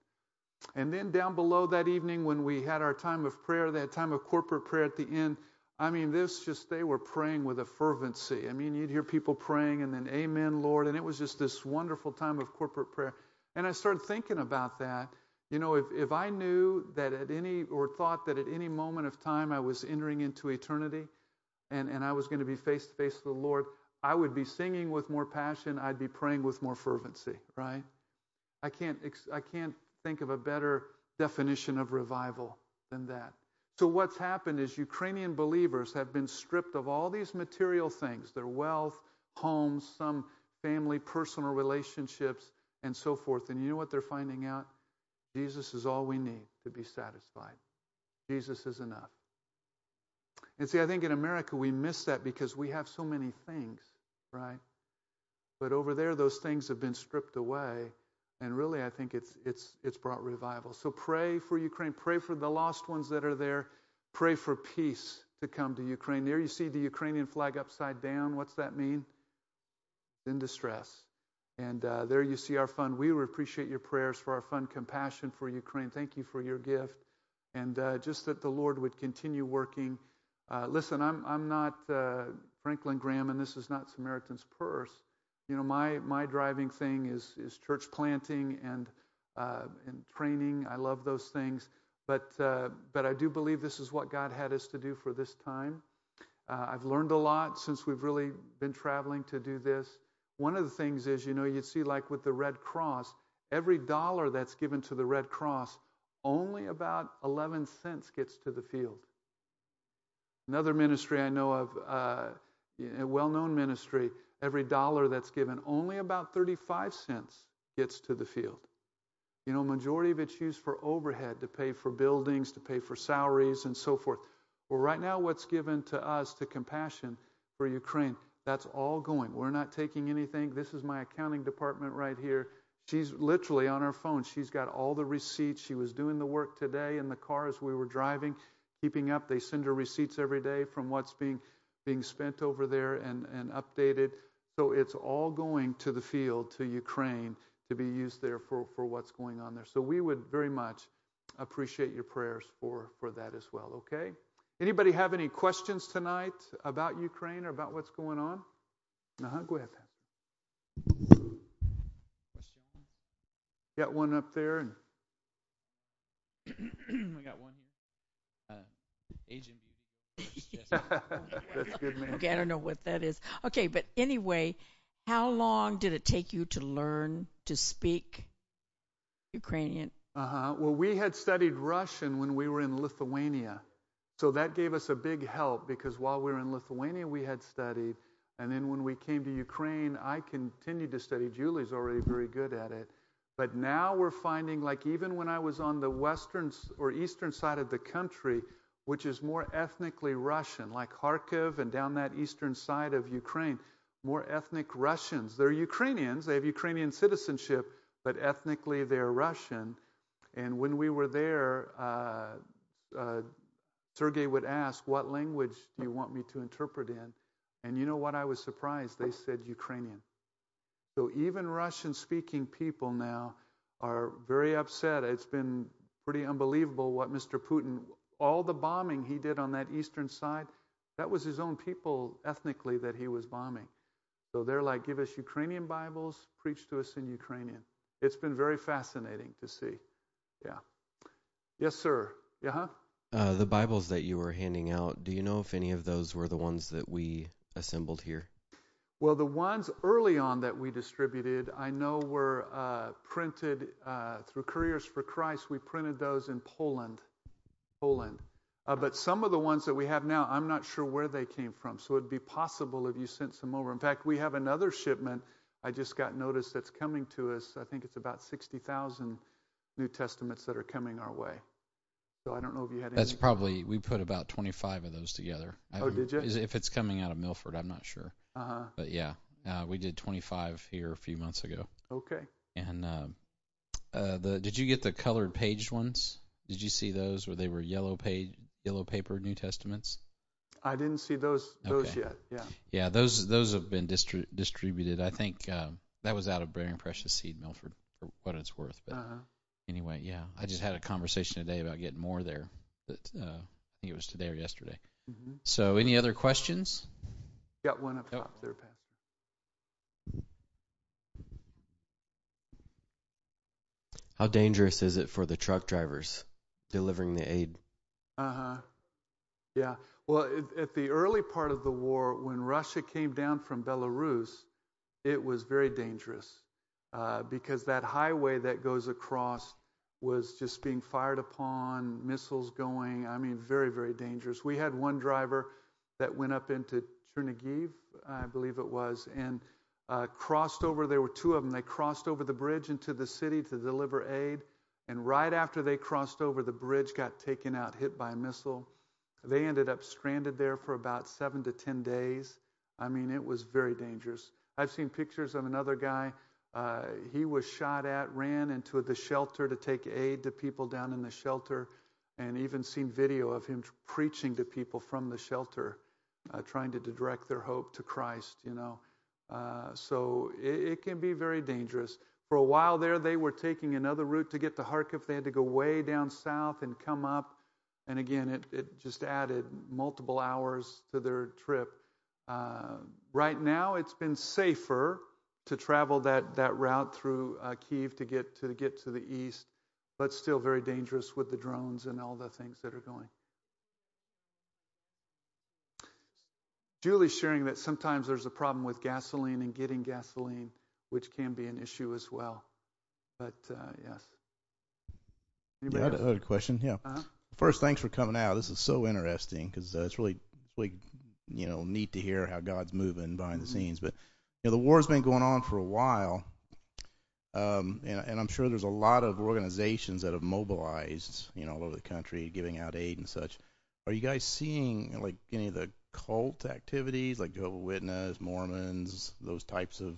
And then down below that evening when we had our time of prayer, that time of corporate prayer at the end, I mean, this just, they were praying with a fervency. I mean, you'd hear people praying and then, Amen, Lord. And it was just this wonderful time of corporate prayer. And I started thinking about that. You know, if, if I knew that at any, or thought that at any moment of time I was entering into eternity and, and I was going to be face to face with the Lord, I would be singing with more passion. I'd be praying with more fervency, right? I can't, I can't think of a better definition of revival than that. So, what's happened is Ukrainian believers have been stripped of all these material things their wealth, homes, some family, personal relationships, and so forth. And you know what they're finding out? Jesus is all we need to be satisfied. Jesus is enough. And see, I think in America we miss that because we have so many things, right? But over there, those things have been stripped away. And really, I think it's, it's, it's brought revival. So pray for Ukraine. Pray for the lost ones that are there. Pray for peace to come to Ukraine. There you see the Ukrainian flag upside down. What's that mean? in distress. And uh, there you see our fund. We appreciate your prayers for our fund, Compassion for Ukraine. Thank you for your gift. And uh, just that the Lord would continue working. Uh, listen, I'm, I'm not uh, Franklin Graham, and this is not Samaritan's Purse. You know, my, my driving thing is, is church planting and, uh, and training. I love those things. But, uh, but I do believe this is what God had us to do for this time. Uh, I've learned a lot since we've really been traveling to do this. One of the things is, you know, you'd see like with the Red Cross, every dollar that's given to the Red Cross, only about 11 cents gets to the field. Another ministry I know of, uh, a well known ministry, every dollar that's given, only about 35 cents gets to the field. You know, majority of it's used for overhead to pay for buildings, to pay for salaries, and so forth. Well, right now, what's given to us to compassion for Ukraine, that's all going. We're not taking anything. This is my accounting department right here. She's literally on her phone. She's got all the receipts. She was doing the work today in the car as we were driving, keeping up. They send her receipts every day from what's being being spent over there and, and updated. So it's all going to the field, to Ukraine, to be used there for, for what's going on there. So we would very much appreciate your prayers for, for that as well, okay? Anybody have any questions tonight about Ukraine or about what's going on? Uh-huh. Go ahead, Pastor. Got one up there. And... [clears throat] we got one here. Uh, Agent [laughs] That's good, man. Okay, I don't know what that is. Okay, but anyway, how long did it take you to learn to speak Ukrainian? Uh huh. Well, we had studied Russian when we were in Lithuania. So that gave us a big help because while we were in Lithuania, we had studied. And then when we came to Ukraine, I continued to study. Julie's already very good at it. But now we're finding, like, even when I was on the western or eastern side of the country, which is more ethnically Russian, like Kharkiv and down that eastern side of Ukraine, more ethnic Russians. They're Ukrainians, they have Ukrainian citizenship, but ethnically they're Russian. And when we were there, uh, uh, Sergey would ask, What language do you want me to interpret in? And you know what? I was surprised. They said Ukrainian. So even Russian speaking people now are very upset. It's been pretty unbelievable what Mr. Putin all the bombing he did on that eastern side, that was his own people ethnically that he was bombing. So they're like, give us Ukrainian Bibles, preach to us in Ukrainian. It's been very fascinating to see. Yeah. Yes, sir. Yeah. Huh? Uh, the Bibles that you were handing out, do you know if any of those were the ones that we assembled here? Well, the ones early on that we distributed, I know were uh, printed uh, through Couriers for Christ. We printed those in Poland. Poland. Uh, but some of the ones that we have now, I'm not sure where they came from. So it'd be possible if you sent some over. In fact, we have another shipment. I just got notice that's coming to us. I think it's about 60,000 New Testaments that are coming our way. So I don't know if you had any. That's probably we put about 25 of those together. Oh, did you? If it's coming out of Milford, I'm not sure. Uh-huh. But yeah, uh, we did 25 here a few months ago. Okay. And uh, uh, the did you get the colored paged ones? Did you see those where they were yellow page, yellow paper New Testaments? I didn't see those those Okay. yet. Yeah. Yeah, those those have been distri- distributed. I think uh, that was out of Bearing Precious Seed, Milford, for what it's worth. But Uh-huh. anyway, yeah, I just had a conversation today about getting more there. That uh, I think it was today or yesterday. hmm So, any other questions? Got one up Yep. top there, Pastor. How dangerous is it for the truck drivers delivering the aid? Uh huh. Yeah. Well, at, at the early part of the war, when Russia came down from Belarus, it was very dangerous uh, because that highway that goes across was just being fired upon, missiles going. I mean, very, very dangerous. We had one driver that went up into Chernihiv, I believe it was, and uh, crossed over. There were two of them. They crossed over the bridge into the city to deliver aid. And right after they crossed over, the bridge got taken out, hit by a missile. They ended up stranded there for about seven to ten days. I mean, it was very dangerous. I've seen pictures of another guy. Uh, he was shot at, ran into the shelter to take aid to people down in the shelter, and even seen video of him preaching to people from the shelter, uh, trying to direct their hope to Christ. You know, uh, so it, it can be very dangerous. For a while there, they were taking another route to get to Kharkiv. They had to go way down south and come up. And again, it, it just added multiple hours to their trip. Uh, right now, it's been safer to travel that, that route through uh, Kyiv to get to get to the east, but still very dangerous with the drones and all the things that are going. Julie's sharing that sometimes there's a problem with gasoline and getting gasoline, which can be an issue as well. But uh, yes. Anybody Yeah, else? I had a question. Yeah. Uh-huh. First, thanks for coming out. This is so interesting because uh, it's really, it's really, you know, neat to hear how God's moving behind the scenes. But you know, the war's been going on for a while, um, and, and I'm sure there's a lot of organizations that have mobilized, you know, all over the country, giving out aid and such. Are you guys seeing like any of the cult activities, like Jehovah's Witness, Mormons, those types of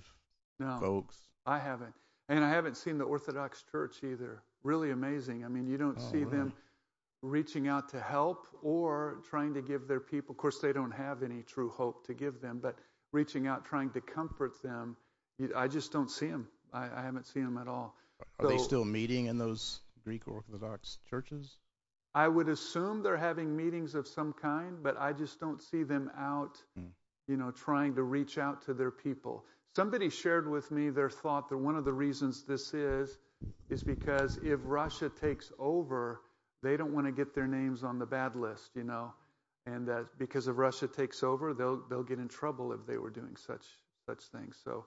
No. folks? I haven't. And I haven't seen the Orthodox Church either. Really amazing. I mean, you don't Oh, see them reaching out to help or trying to give their people, of course, they don't have any true hope to give them, but reaching out, trying to comfort them. You- I just don't see them. I, I haven't seen them at all. Are they still meeting in those Greek Orthodox churches? I would assume they're having meetings of some kind, but I just don't see them out, Hmm. you know, trying to reach out to their people. Somebody shared with me their thought that one of the reasons this is is because if Russia takes over, they don't want to get their names on the bad list, you know, and that because if Russia takes over, they'll they'll get in trouble if they were doing such such things. So,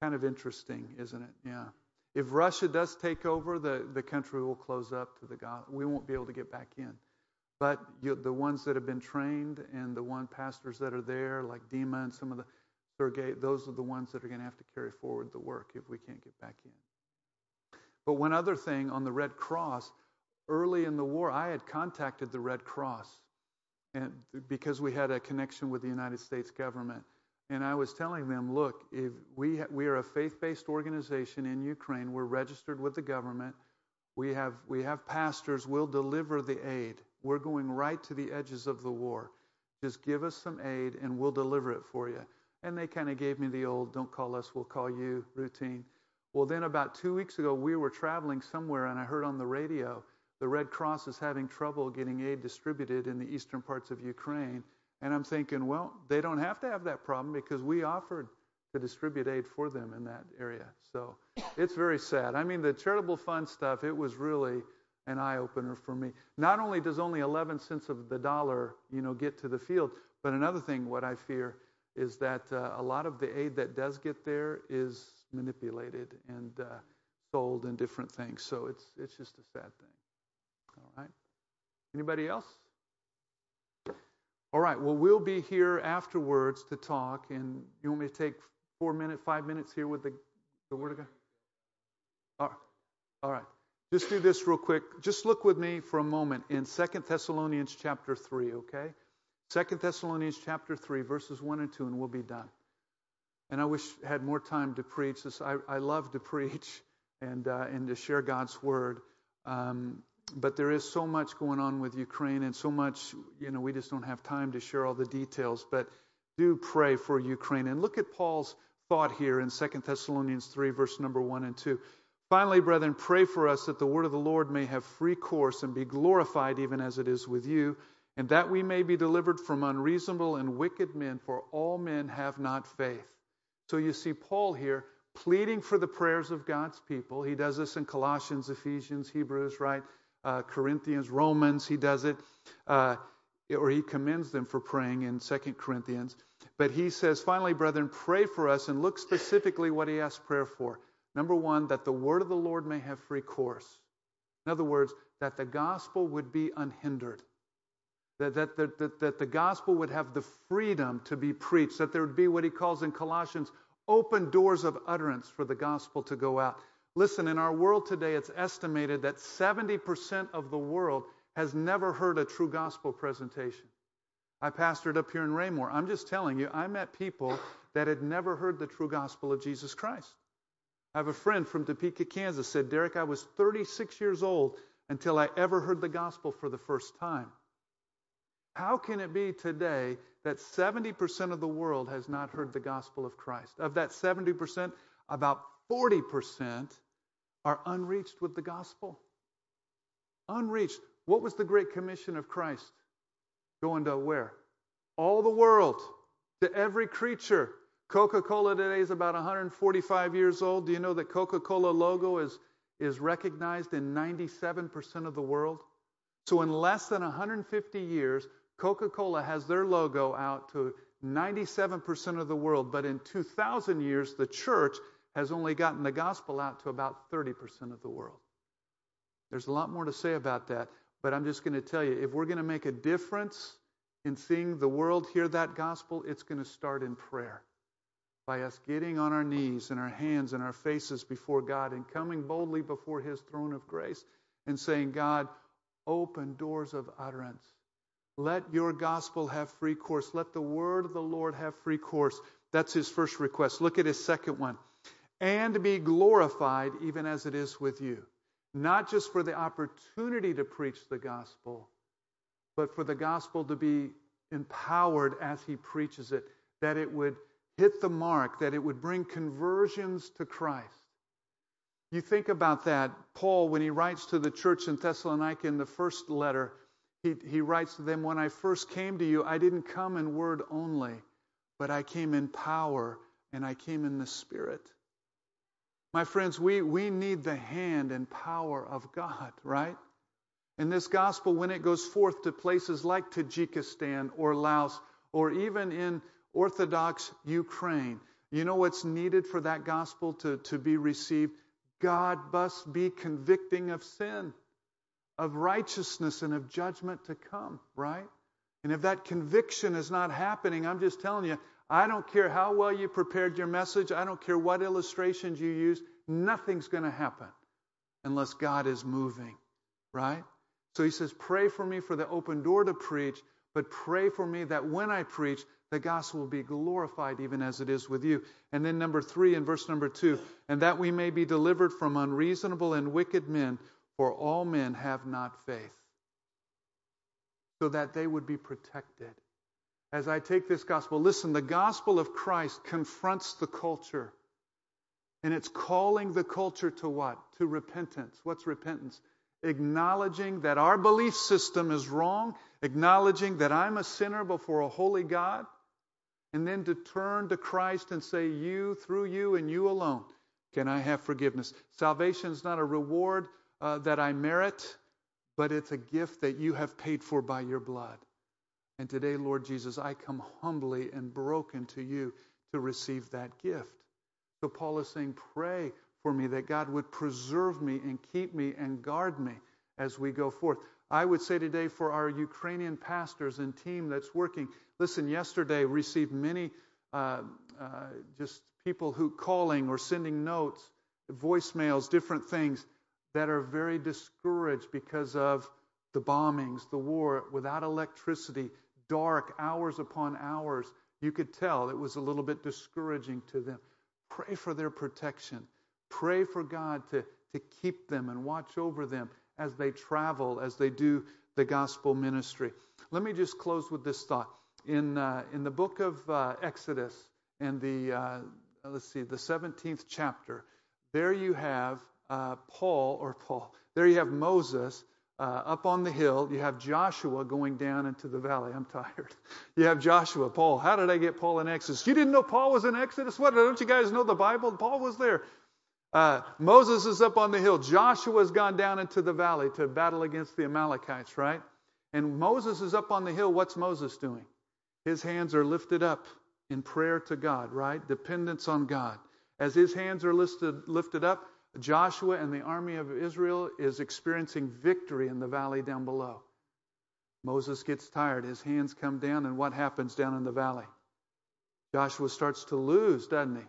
kind of interesting, isn't it? Yeah. If Russia does take over, the, the country will close up to the God. We won't be able to get back in. But you, the ones that have been trained and the one pastors that are there, like Dima and some of the Sergei, those are the ones that are going to have to carry forward the work if we can't get back in. But one other thing on the Red Cross, early in the war, I had contacted the Red Cross, and because we had a connection with the United States government, and I was telling them, look, if we ha- we are a faith-based organization in Ukraine, we're registered with the government, we have we have pastors, we'll deliver the aid. We're going right to the edges of the war. Just give us some aid, and we'll deliver it for you. And they kind of gave me the old, don't call us, we'll call you routine. Well, then about two weeks ago, we were traveling somewhere, and I heard on the radio the Red Cross is having trouble getting aid distributed in the eastern parts of Ukraine. And I'm thinking, well, they don't have to have that problem because we offered to distribute aid for them in that area. So it's very sad. I mean, the charitable fund stuff, it was really an eye opener for me. Not only does only 11 cents of the dollar, you know, get to the field, but another thing, what I fear is that uh, a lot of the aid that does get there is manipulated and uh, sold and different things. So it's it's just a sad thing. All right. Anybody else? All right. Well, we'll be here afterwards to talk. And you want me to take four minutes, five minutes here with the, the Word of God? All right. All right. Just do this real quick. Just look with me for a moment in Second Thessalonians chapter 3, okay? Second Thessalonians chapter 3, verses 1 and 2, and we'll be done. And I wish I had more time to preach. This, I, I love to preach and, uh, and to share God's word. Um, but there is so much going on with Ukraine and so much, you know, we just don't have time to share all the details. But do pray for Ukraine. And look at Paul's thought here in 2 Thessalonians 3, verse number 1 and 2. Finally, brethren, pray for us that the word of the Lord may have free course and be glorified even as it is with you, and that we may be delivered from unreasonable and wicked men, for all men have not faith. So you see Paul here pleading for the prayers of God's people. He does this in Colossians, Ephesians, Hebrews, right? Uh, Corinthians, Romans, he does it. Uh, or he commends them for praying in 2 Corinthians. But he says, finally, brethren, pray for us and look specifically what he asks prayer for. Number one, that the word of the Lord may have free course. In other words, that the gospel would be unhindered. That, that, that, that, the gospel would have the freedom to be preached. That there would be what he calls in Colossians open doors of utterance for the gospel to go out. Listen, in our world today, it's estimated that 70% of the world has never heard a true gospel presentation. I pastored up here in Raymore. I'm just telling you, I met people that had never heard the true gospel of Jesus Christ. I have a friend from Topeka, Kansas, said, Derek, I was 36 years old until I ever heard the gospel for the first time. How can it be today that 70% of the world has not heard the gospel of Christ? Of that 70%, about 40% are unreached with the gospel. Unreached. What was the Great Commission of Christ? Going to where? All the world, to every creature. Coca Cola today is about 145 years old. Do you know that Coca Cola logo is, is recognized in 97% of the world? So, in less than 150 years, Coca Cola has their logo out to 97% of the world. But in 2,000 years, the church has only gotten the gospel out to about 30% of the world. There's a lot more to say about that. But I'm just going to tell you if we're going to make a difference in seeing the world hear that gospel, it's going to start in prayer. By us getting on our knees and our hands and our faces before God and coming boldly before His throne of grace and saying, God, open doors of utterance. Let your gospel have free course. Let the word of the Lord have free course. That's his first request. Look at his second one. And be glorified even as it is with you not just for the opportunity to preach the gospel, but for the gospel to be empowered as he preaches it, that it would hit the mark, that it would bring conversions to Christ. You think about that. Paul, when he writes to the church in Thessalonica in the first letter, he, he writes to them, When I first came to you, I didn't come in word only, but I came in power and I came in the Spirit. My friends, we, we need the hand and power of God, right? And this gospel, when it goes forth to places like Tajikistan or Laos or even in Orthodox Ukraine, you know what's needed for that gospel to, to be received? God must be convicting of sin, of righteousness, and of judgment to come, right? And if that conviction is not happening, I'm just telling you, I don't care how well you prepared your message. I don't care what illustrations you use. Nothing's going to happen unless God is moving, right? So he says, Pray for me for the open door to preach, but pray for me that when I preach, the gospel will be glorified even as it is with you. And then, number three, in verse number two, and that we may be delivered from unreasonable and wicked men, for all men have not faith. So that they would be protected as I take this gospel. Listen, the gospel of Christ confronts the culture. And it's calling the culture to what? To repentance. What's repentance? Acknowledging that our belief system is wrong, acknowledging that I'm a sinner before a holy God, and then to turn to Christ and say, You, through you and you alone, can I have forgiveness. Salvation is not a reward uh, that I merit, but it's a gift that you have paid for by your blood. And today, Lord Jesus, I come humbly and broken to you to receive that gift. So Paul is saying, Pray for me that God would preserve me and keep me and guard me as we go forth. I would say today for our Ukrainian pastors and team that's working, listen, yesterday received many uh, uh, just people who calling or sending notes, voicemails, different things that are very discouraged because of the bombings, the war, without electricity, dark, hours upon hours. You could tell it was a little bit discouraging to them. Pray for their protection. Pray for God to, to keep them and watch over them as they travel, as they do the gospel ministry. Let me just close with this thought. In, uh, in the book of uh, Exodus and the, uh, let's see, the 17th chapter, there you have uh, Paul, or Paul, there you have Moses uh, up on the hill. You have Joshua going down into the valley. I'm tired. [laughs] You have Joshua, Paul. How did I get Paul in Exodus? You didn't know Paul was in Exodus? What? Don't you guys know the Bible? Paul was there. Uh, Moses is up on the hill. Joshua's gone down into the valley to battle against the Amalekites, right? And Moses is up on the hill. What's Moses doing? His hands are lifted up in prayer to God, right? Dependence on God. As his hands are lifted, lifted up, Joshua and the army of Israel is experiencing victory in the valley down below. Moses gets tired. His hands come down, and what happens down in the valley? Joshua starts to lose, doesn't he?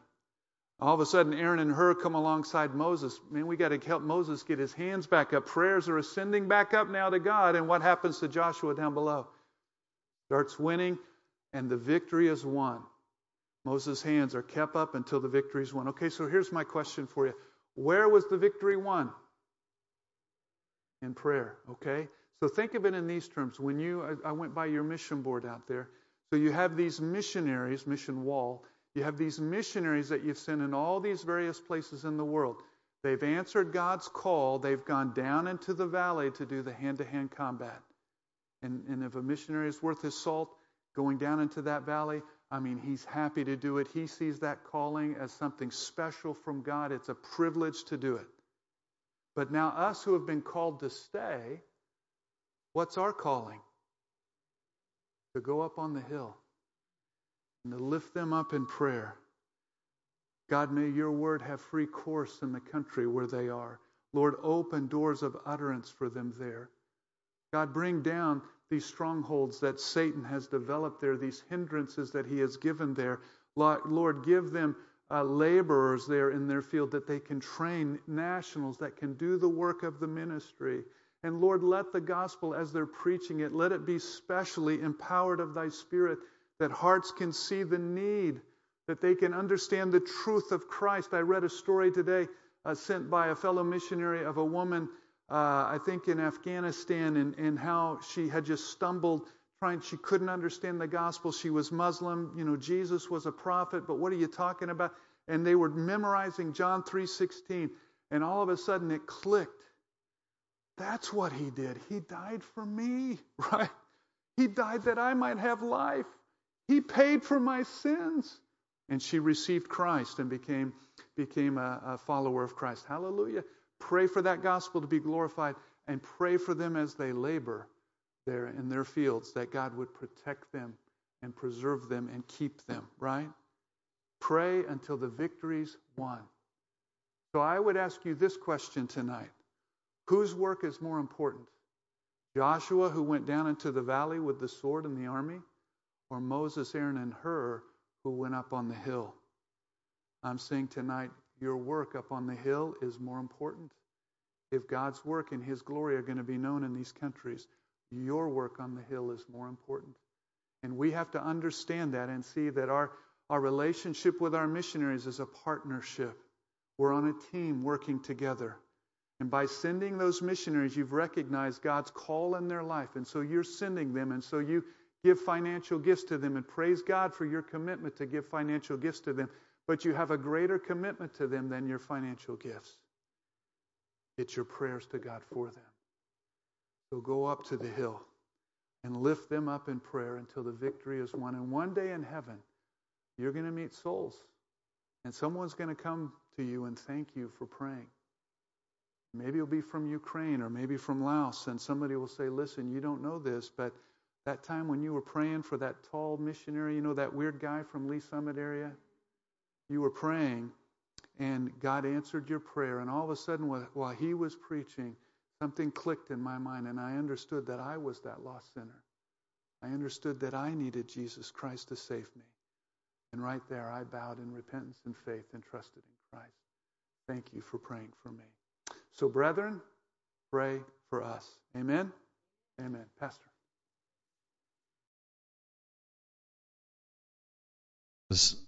All of a sudden, Aaron and Hur come alongside Moses. Man, we got to help Moses get his hands back up. Prayers are ascending back up now to God. And what happens to Joshua down below? Starts winning, and the victory is won. Moses' hands are kept up until the victory is won. Okay, so here's my question for you Where was the victory won? In prayer, okay? So think of it in these terms. When you, I went by your mission board out there. So you have these missionaries, mission wall, you have these missionaries that you've sent in all these various places in the world. They've answered God's call. They've gone down into the valley to do the hand to hand combat. And, and if a missionary is worth his salt going down into that valley, I mean, he's happy to do it. He sees that calling as something special from God. It's a privilege to do it. But now, us who have been called to stay, what's our calling? To go up on the hill and to lift them up in prayer. God, may your word have free course in the country where they are. Lord, open doors of utterance for them there. God, bring down these strongholds that Satan has developed there, these hindrances that he has given there. Lord, give them uh, laborers there in their field that they can train nationals that can do the work of the ministry. And Lord, let the gospel, as they're preaching it, let it be specially empowered of thy spirit that hearts can see the need, that they can understand the truth of Christ. I read a story today uh, sent by a fellow missionary of a woman, uh, I think in Afghanistan, and, and how she had just stumbled trying, she couldn't understand the gospel. She was Muslim. You know, Jesus was a prophet, but what are you talking about? And they were memorizing John 3:16, and all of a sudden it clicked. That's what he did. He died for me, [laughs] right? He died that I might have life. He paid for my sins. And she received Christ and became, became a, a follower of Christ. Hallelujah. Pray for that gospel to be glorified and pray for them as they labor there in their fields that God would protect them and preserve them and keep them, right? Pray until the victory's won. So I would ask you this question tonight Whose work is more important? Joshua, who went down into the valley with the sword and the army, or Moses, Aaron, and Hur who went up on the hill. I'm saying tonight, your work up on the hill is more important. If God's work and His glory are going to be known in these countries, your work on the hill is more important. And we have to understand that and see that our, our relationship with our missionaries is a partnership. We're on a team working together. And by sending those missionaries, you've recognized God's call in their life. And so you're sending them. And so you give financial gifts to them and praise God for your commitment to give financial gifts to them. But you have a greater commitment to them than your financial gifts. It's your prayers to God for them. So go up to the hill and lift them up in prayer until the victory is won. And one day in heaven, You're going to meet souls. And someone's going to come to you and thank you for praying. Maybe it'll be from Ukraine or maybe from Laos, and somebody will say, Listen, you don't know this, but that time when you were praying for that tall missionary, you know, that weird guy from Lee's Summit area? You were praying, and God answered your prayer. And all of a sudden, while he was preaching, something clicked in my mind, and I understood that I was that lost sinner. I understood that I needed Jesus Christ to save me. And right there, I bowed in repentance and faith and trusted in Christ. Thank you for praying for me. So, brethren, pray for us. Amen? Amen. Pastor.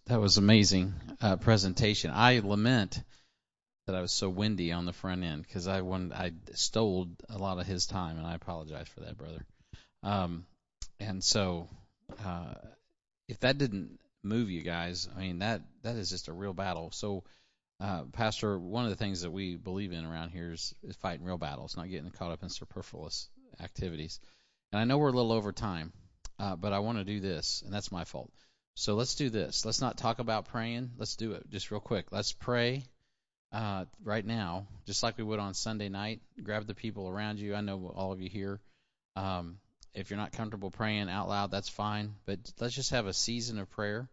That was amazing uh, presentation. I lament that I was so windy on the front end because I wanted, I stole a lot of his time, and I apologize for that, brother. Um, and so, uh, if that didn't move you guys, I mean that that is just a real battle. So, uh, Pastor, one of the things that we believe in around here is, is fighting real battles, not getting caught up in superfluous activities. And I know we're a little over time, uh, but I want to do this, and that's my fault. So let's do this. Let's not talk about praying. Let's do it just real quick. Let's pray uh, right now, just like we would on Sunday night. Grab the people around you. I know all of you here. Um, if you're not comfortable praying out loud, that's fine. But let's just have a season of prayer,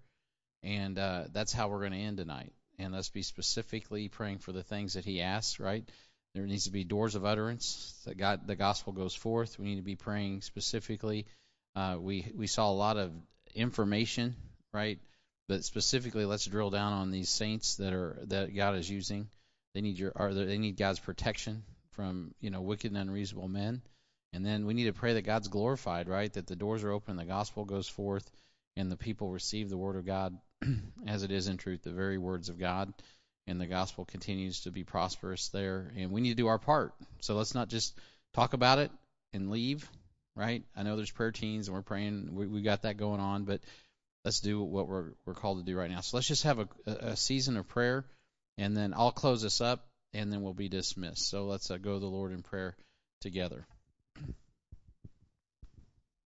and uh, that's how we're going to end tonight and let's be specifically praying for the things that he asks, right? There needs to be doors of utterance that God, the gospel goes forth. We need to be praying specifically. Uh, we we saw a lot of information, right? But specifically, let's drill down on these saints that are that God is using. They need your, are they need God's protection from you know wicked and unreasonable men, and then we need to pray that God's glorified, right? That the doors are open, the gospel goes forth, and the people receive the word of God [clears throat] as it is in truth, the very words of God, and the gospel continues to be prosperous there. And we need to do our part. So let's not just talk about it and leave, right? I know there's prayer teams and we're praying. We, we got that going on, but let's do what we're we're called to do right now. So let's just have a, a season of prayer, and then I'll close this up, and then we'll be dismissed. So let's uh, go to the Lord in prayer together.